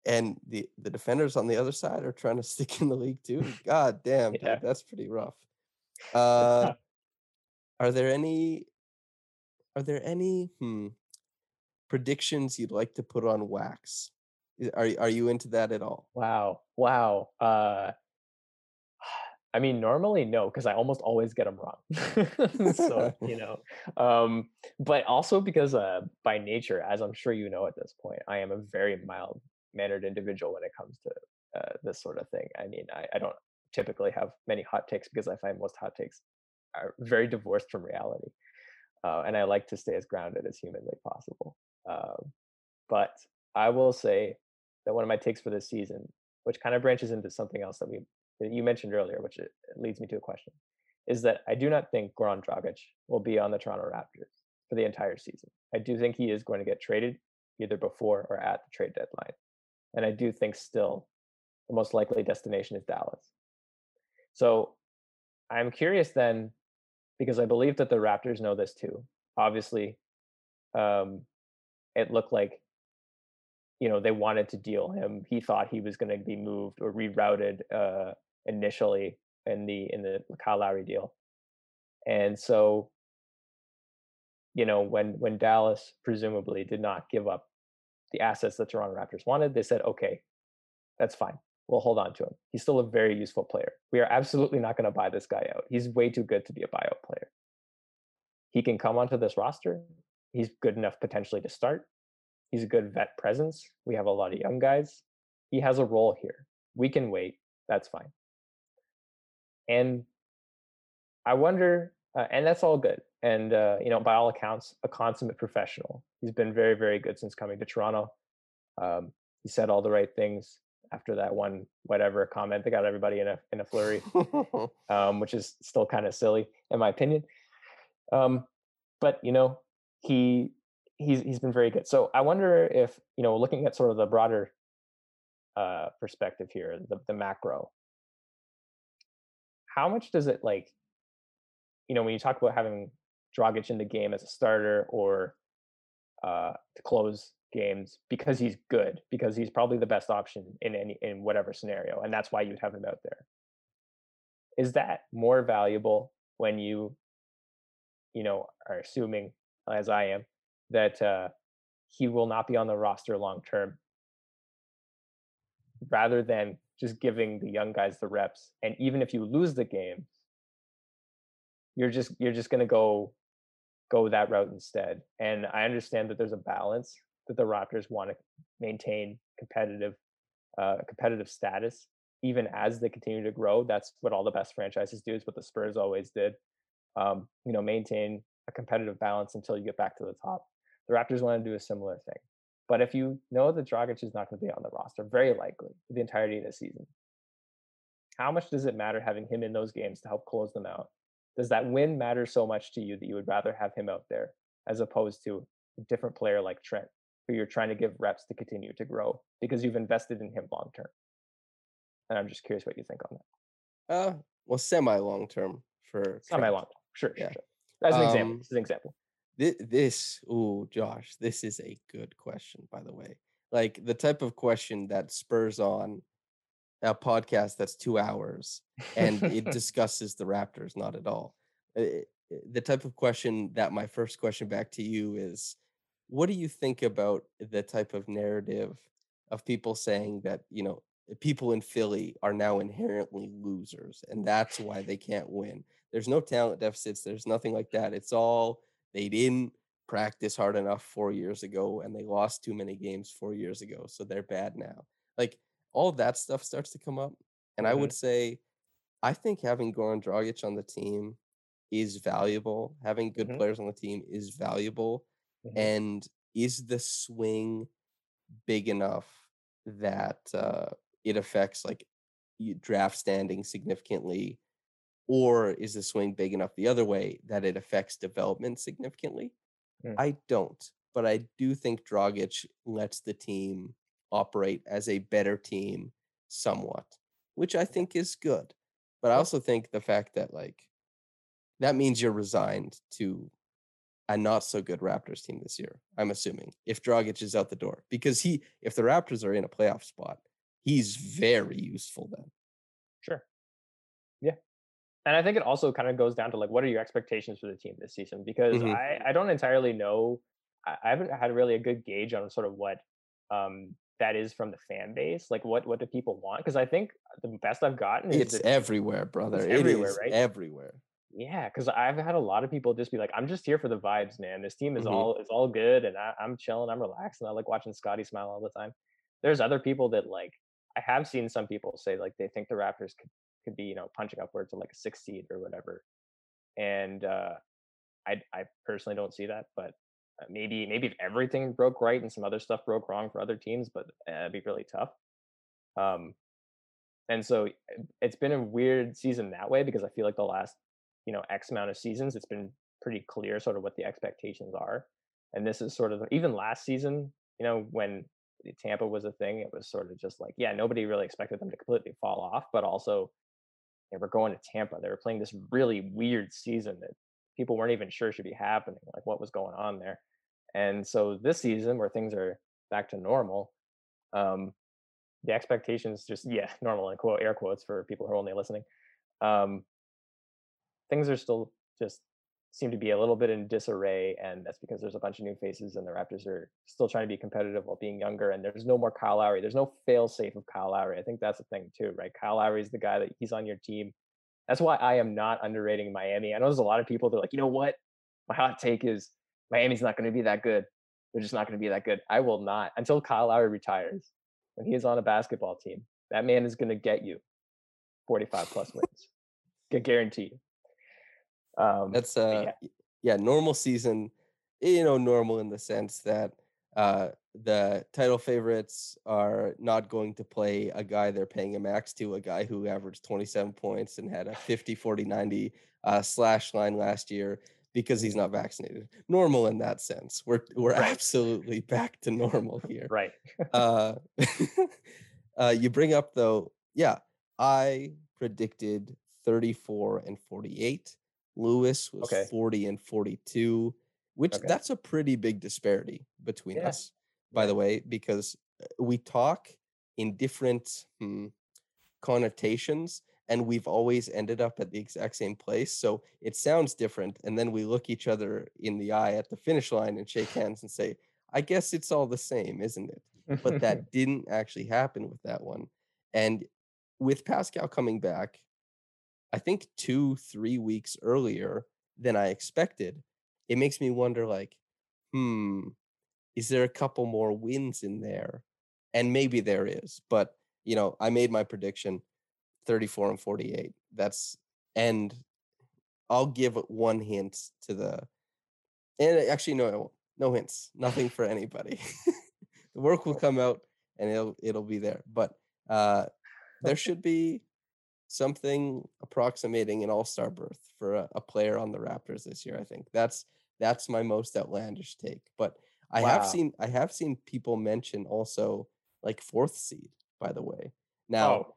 and the the defenders on the other side are trying to stick in the league too. God damn, dude, that's pretty rough. Uh, are there any are there any hmm, predictions you'd like to put on wax? Are are you into that at all? Wow. Wow. Uh, I mean, normally no, because I almost always get them wrong. so you know, um, but also because uh, by nature, as I'm sure you know at this point, I am a very mild mannered individual when it comes to uh, this sort of thing. I mean, I, I don't typically have many hot takes because I find most hot takes are very divorced from reality. uh, and I like to stay as grounded as humanly possible. Um, but I will say that one of my takes for this season, which kind of branches into something else that we that you mentioned earlier, which it leads me to a question, is that I do not think Goran Dragic will be on the Toronto Raptors for the entire season. I do think he is going to get traded either before or at the trade deadline. And I do think still the most likely destination is Dallas. So I'm curious then, because I believe that the Raptors know this too. Obviously, um, it looked like you know they wanted to deal him. He thought he was going to be moved or rerouted uh, initially in the in the Kyle Lowry deal, and so you know when when Dallas presumably did not give up the assets that Toronto Raptors wanted, they said, okay, that's fine. We'll hold on to him. He's still a very useful player. We are absolutely not going to buy this guy out. He's way too good to be a buyout player. He can come onto this roster. He's good enough potentially to start. He's a good vet presence. We have a lot of young guys. He has a role here. We can wait. That's fine. And I wonder, uh, and that's all good. And, uh, you know, by all accounts, a consummate professional. He's been very, very good since coming to Toronto. Um, he said all the right things after that one whatever comment that got everybody in a in a flurry, um, which is still kind of silly in my opinion. Um, but you know, he he's he's been very good. So I wonder if you know, looking at sort of the broader uh, perspective here, the the macro, how much does it like, you know, when you talk about having Dragic in the game as a starter or uh, to close games because he's good, because he's probably the best option in any in whatever scenario, and that's why you'd have him out there. Is that more valuable when you, you know, are assuming, as I am, that uh, he will not be on the roster long term, rather than just giving the young guys the reps. And even if you lose the game, you're just you're just going to go go that route instead. And I understand that there's a balance that the Raptors want to maintain competitive uh, competitive status even as they continue to grow. That's what all the best franchises do. Is what the Spurs always did. Um, you know, maintain a competitive balance until you get back to the top. The Raptors want to do a similar thing. But if you know that Dragic is not going to be on the roster, very likely for the entirety of the season, how much does it matter having him in those games to help close them out? Does that win matter so much to you that you would rather have him out there as opposed to a different player like Trent, who you're trying to give reps to continue to grow because you've invested in him long term? And I'm just curious what you think on that. Uh, well, semi long term for semi long. Sure, sure, yeah. sure. As an um, example. As an example. This, this, oh, Josh, this is a good question, by the way. Like the type of question that spurs on a podcast that's two hours and it discusses the Raptors, not at all. It, eh, eh, the type of question that my first question back to you is what do you think about the type of narrative of people saying that, you know, people in Philly are now inherently losers and that's why they can't win? There's no talent deficits, there's nothing like that. It's all they didn't practice hard enough four years ago and they lost too many games four years ago. So they're bad now. Like all that stuff starts to come up. And mm-hmm. I would say, I think having Goran Dragic on the team is valuable. Having good mm-hmm. players on the team is valuable. Mm-hmm. And is the swing big enough that uh, it affects like draft standing significantly? Or is the swing big enough the other way that it affects development significantly? Mm. I don't, but I do think Dragic lets the team operate as a better team somewhat, which I think is good. But I also think the fact that like that means you're resigned to a not so good Raptors team this year. I'm assuming if Dragic is out the door because he, if the Raptors are in a playoff spot, he's very useful then. Sure. And I think it also kind of goes down to like, what are your expectations for the team this season? Because mm-hmm. I, I don't entirely know. I, I haven't had really a good gauge on sort of what um, that is from the fan base. Like, what what do people want? Because I think the best I've gotten is it's everywhere, brother. It's everywhere, right? Everywhere. Yeah, because I've had a lot of people just be like, "I'm just here for the vibes, man. This team is mm-hmm. all it's all good, and I, I'm chilling, I'm relaxed, and I like watching Scottie smile all the time." There's other people that like I have seen some people say like they think the Raptors could could be you know punching upwards to like a six seed or whatever, and uh I I personally don't see that, but uh, maybe maybe if everything broke right and some other stuff broke wrong for other teams, but it'd be really tough. Um, and so uh, it's been a weird season that way because I feel like the last you know X amount of seasons, it's been pretty clear sort of what the expectations are, and this is sort of even last season, you know, when Tampa was a thing, it was sort of just like yeah, nobody really expected them to completely fall off, but also they were going to Tampa. They were playing this really weird season that people weren't even sure should be happening, like what was going on there. And so this season, where things are back to normal, um, the expectations just yeah, normal in quote air quotes for people who are only listening. Um, things are still just seem to be a little bit in disarray, and that's because there's a bunch of new faces, and the Raptors are still trying to be competitive while being younger. And there's no more Kyle Lowry. There's no fail safe of Kyle Lowry. I think that's the thing too, right? Kyle Lowry is the guy that he's on your team. That's why I am not underrating Miami. I know there's a lot of people that are like, you know what? My hot take is Miami's not going to be that good. They're just not going to be that good. I will not until Kyle Lowry retires. When he is on a basketball team, that man is going to get you 45 plus wins. Get guaranteed. Um, That's uh, yeah. yeah, normal season. You know, normal in the sense that uh, the title favorites are not going to play a guy they're paying a max to, a guy who averaged 27 points and had a 50, 40, 90 uh, slash line last year because he's not vaccinated. Normal in that sense. We're we're right. absolutely back to normal here. Right. uh, uh, you bring up though, yeah, I predicted 34 and 48. Louis was okay. 40 and 42, which okay. that's a pretty big disparity between yeah. us, by yeah. the way, because uh, we talk in different hmm, connotations and we've always ended up at the exact same place. So it sounds different. And then we look each other in the eye at the finish line and shake hands and say, I guess it's all the same, isn't it? But that didn't actually happen with that one. And with Pascal coming back, I think two, three weeks earlier than I expected, it makes me wonder like, hmm, is there a couple more wins in there? And maybe there is, but you know, I made my prediction 34 and 48. That's and I'll give one hint to the and actually no no hints. Nothing for anybody. the work will come out and it'll it'll be there. But uh there should be something approximating an all-star berth for a, a, player on the Raptors this year. I think that's that's my most outlandish take. But I wow. have seen I have seen people mention also like fourth seed. By the way, now oh.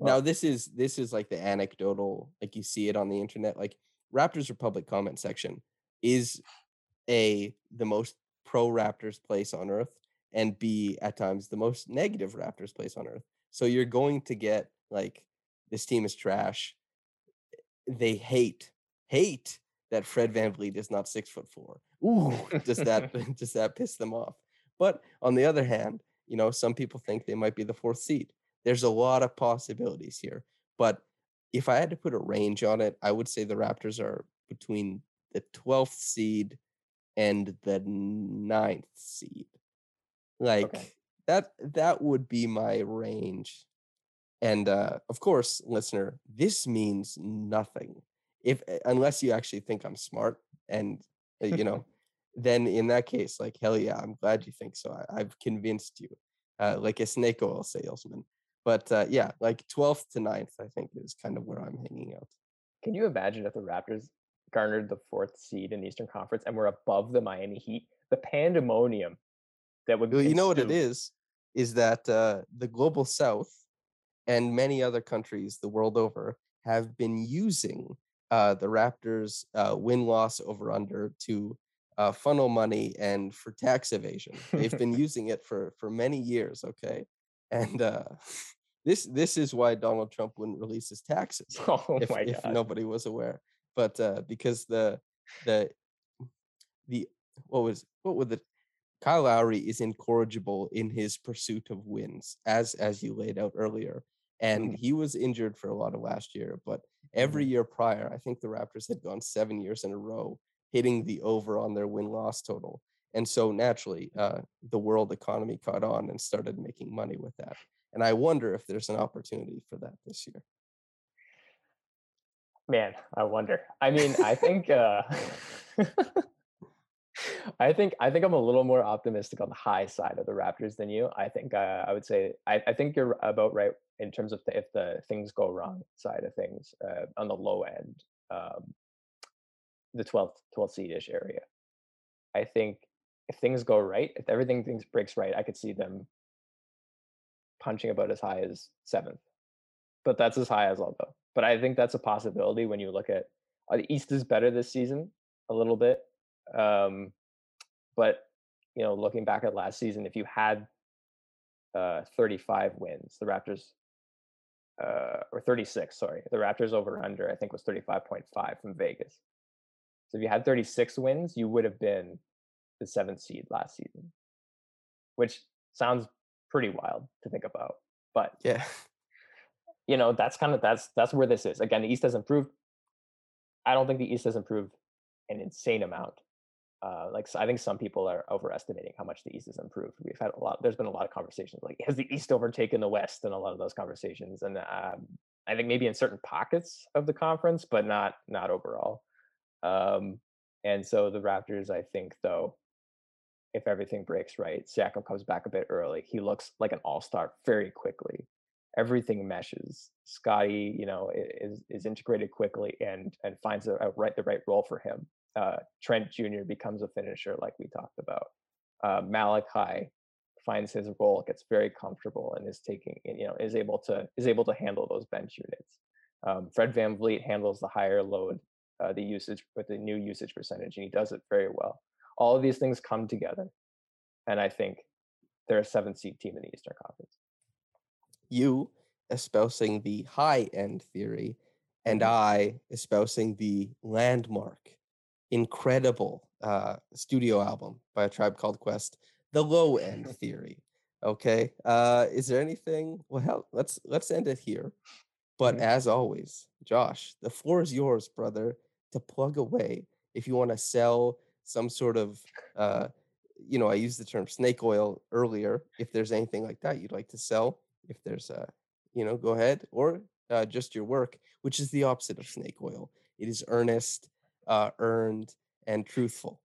Now this is this is like the anecdotal, like you see it on the internet. Like Raptors Republic comment section is a the most pro Raptors place on earth, and B at times the most negative Raptors place on earth. So you're going to get like this team is trash. They hate hate that Fred Van VanVleet is not six foot four. Ooh, does that does that piss them off? But on the other hand, you know, some people think they might be the fourth seed. There's a lot of possibilities here. But if I had to put a range on it, I would say the Raptors are between the 12th seed and the ninth seed. Like okay. that that would be my range. And uh, of course, listener, this means nothing. If eh, unless you actually think I'm smart and uh, you know, then in that case, like hell yeah, I'm glad you think so. I, have convinced you, uh, like a snake oil salesman. But uh, yeah, like 12th to 9th, I think is kind of where I'm hanging out. Can you imagine if the Raptors garnered the fourth seed in the Eastern Conference and were above the Miami Heat? The pandemonium that would. Well, you know what it is, is that uh, the global South and many other countries the world over have been using uh, the Raptors' uh, win loss over under to uh, funnel money and for tax evasion. They've been using it for for many years. Okay, and uh, this this is why Donald Trump wouldn't release his taxes oh if, if nobody was aware. But uh, because the the the what was what would the Kyle Lowry is incorrigible in his pursuit of wins, as as you laid out earlier. And mm. he was injured for a lot of last year, but every mm. year prior, I think the Raptors had gone seven years in a row, hitting the over on their win loss total. And so naturally, uh, the world economy caught on and started making money with that. And I wonder if there's an opportunity for that this year. Man, I wonder. I mean, I think uh, I think I think I'm a little more optimistic on the high side of the Raptors than you. I think uh, I would say I, I think you're about right in terms of the, if the things go wrong side of things uh, on the low end, um, the 12th 12th seed ish area. I think if things go right, if everything things breaks right, I could see them punching about as high as seventh. But that's as high as I'll go. But I think that's a possibility when you look at uh, the East is better this season a little bit. Um, but you know, looking back at last season, if you had uh, 35 wins, the Raptors, uh, or 36, sorry, the Raptors over under I think was 35.5 from Vegas. So if you had 36 wins, you would have been the seventh seed last season, which sounds pretty wild to think about. But yeah, you know that's kind of that's that's where this is. Again, the East has improved. I don't think the East has improved an insane amount. Uh, like I think some people are overestimating how much the East has improved. We've had a lot. There's been a lot of conversations like has the East overtaken the West, and a lot of those conversations. And um, I think maybe in certain pockets of the conference, but not not overall. Um, and so the Raptors, I think, though, if everything breaks right, Siakam comes back a bit early. He looks like an all star very quickly. Everything meshes. Scottie, you know, is is integrated quickly and and finds a, a right the right role for him. Uh, Trent Jr. becomes a finisher, like we talked about. Uh, Malachi finds his role, gets very comfortable, and is taking, you know, is able to is able to handle those bench units. Um, Fred VanVleet handles the higher load, uh, the usage with the new usage percentage, and he does it very well all of these things come together. And I think they're a seven seed team in the Eastern Conference. You espousing the high end theory, and Mm-hmm. I espousing the landmark, incredible uh, studio album by a tribe called Quest, the low end theory. Okay. Uh, is there anything? Well, hell, let's let's end it here. But Mhm. as always, Josh, the floor is yours, brother, to plug away. If you want to sell some sort of, uh, you know, I used the term snake oil earlier. If there's anything like that you'd like to sell, if there's a, you know, go ahead, or uh, just your work, which is the opposite of snake oil. It is earnest, uh, earned, and truthful.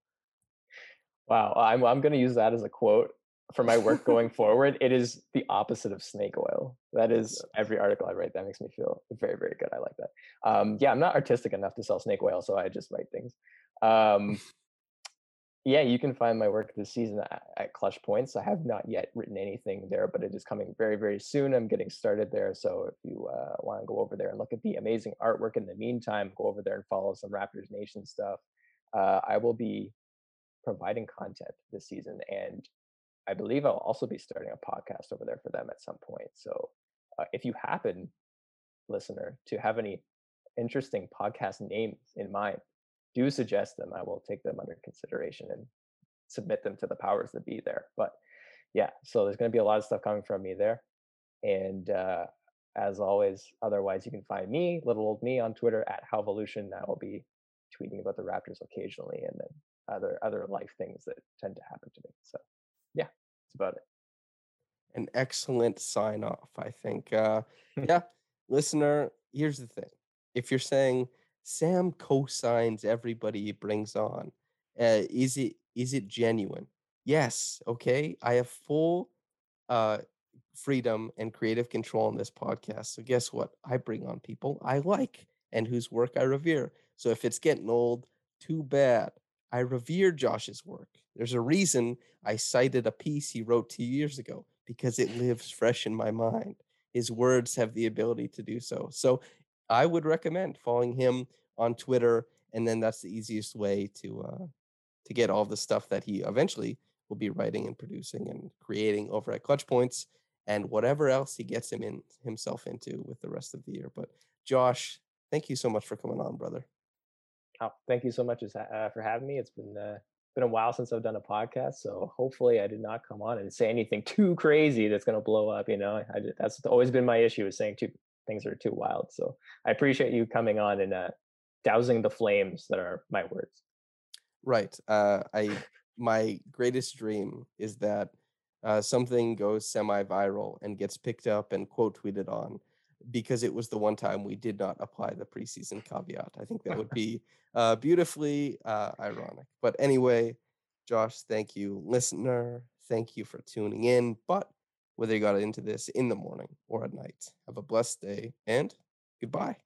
Wow, I'm I'm going to use that as a quote for my work going forward. It is the opposite of snake oil. That is every article I write. That makes me feel very very good. I like that. Um, yeah, I'm not artistic enough to sell snake oil, so I just write things. Um, yeah, you can find my work this season at, at Clutch Points. I have not yet written anything there, but it is coming very, very soon. I'm getting started there. So if you uh, want to go over there and look at the amazing artwork in the meantime, go over there and follow some Raptors Nation stuff. Uh, I will be providing content this season, and I believe I'll also be starting a podcast over there for them at some point. So uh, if you happen, listener, to have any interesting podcast names in mind, do suggest them. I will take them under consideration and submit them to the powers that be there. But yeah, so there's going to be a lot of stuff coming from me there. And uh, as always, otherwise, you can find me, little old me, on Twitter at Halvolution. I will be tweeting about the Raptors occasionally and then other other life things that tend to happen to me. So yeah, that's about it. An excellent sign off, I think. Uh, yeah, listener, here's the thing. If you're saying Sam co-signs everybody he brings on, uh, is it is it genuine? Yes. Okay. I have full uh, freedom and creative control on this podcast. So guess what? I bring on people I like and whose work I revere. So if it's getting old, too bad. I revere Josh's work. There's a reason I cited a piece he wrote two years ago because it lives fresh in my mind. His words have the ability to do so. So I would recommend following him on Twitter, and then that's the easiest way to uh, to get all the stuff that he eventually will be writing and producing and creating over at Clutch Points and whatever else he gets him in himself into with the rest of the year. But Josh, thank you so much for coming on, brother. Oh, thank you so much uh, for having me. It's been uh, been a while since I've done a podcast, so hopefully I did not come on and say anything too crazy that's going to blow up. You know, I, that's always been my issue is saying too things are too wild. So I appreciate you coming on and uh, dousing the flames that are my words. Right. Uh, I my greatest dream is that uh, something goes semi-viral and gets picked up and quote tweeted on because it was the one time we did not apply the preseason caveat. I think that would be uh, beautifully uh, ironic. But anyway, Josh, thank you, listener. Thank you for tuning in. But whether you got into this in the morning or at night, have a blessed day and goodbye.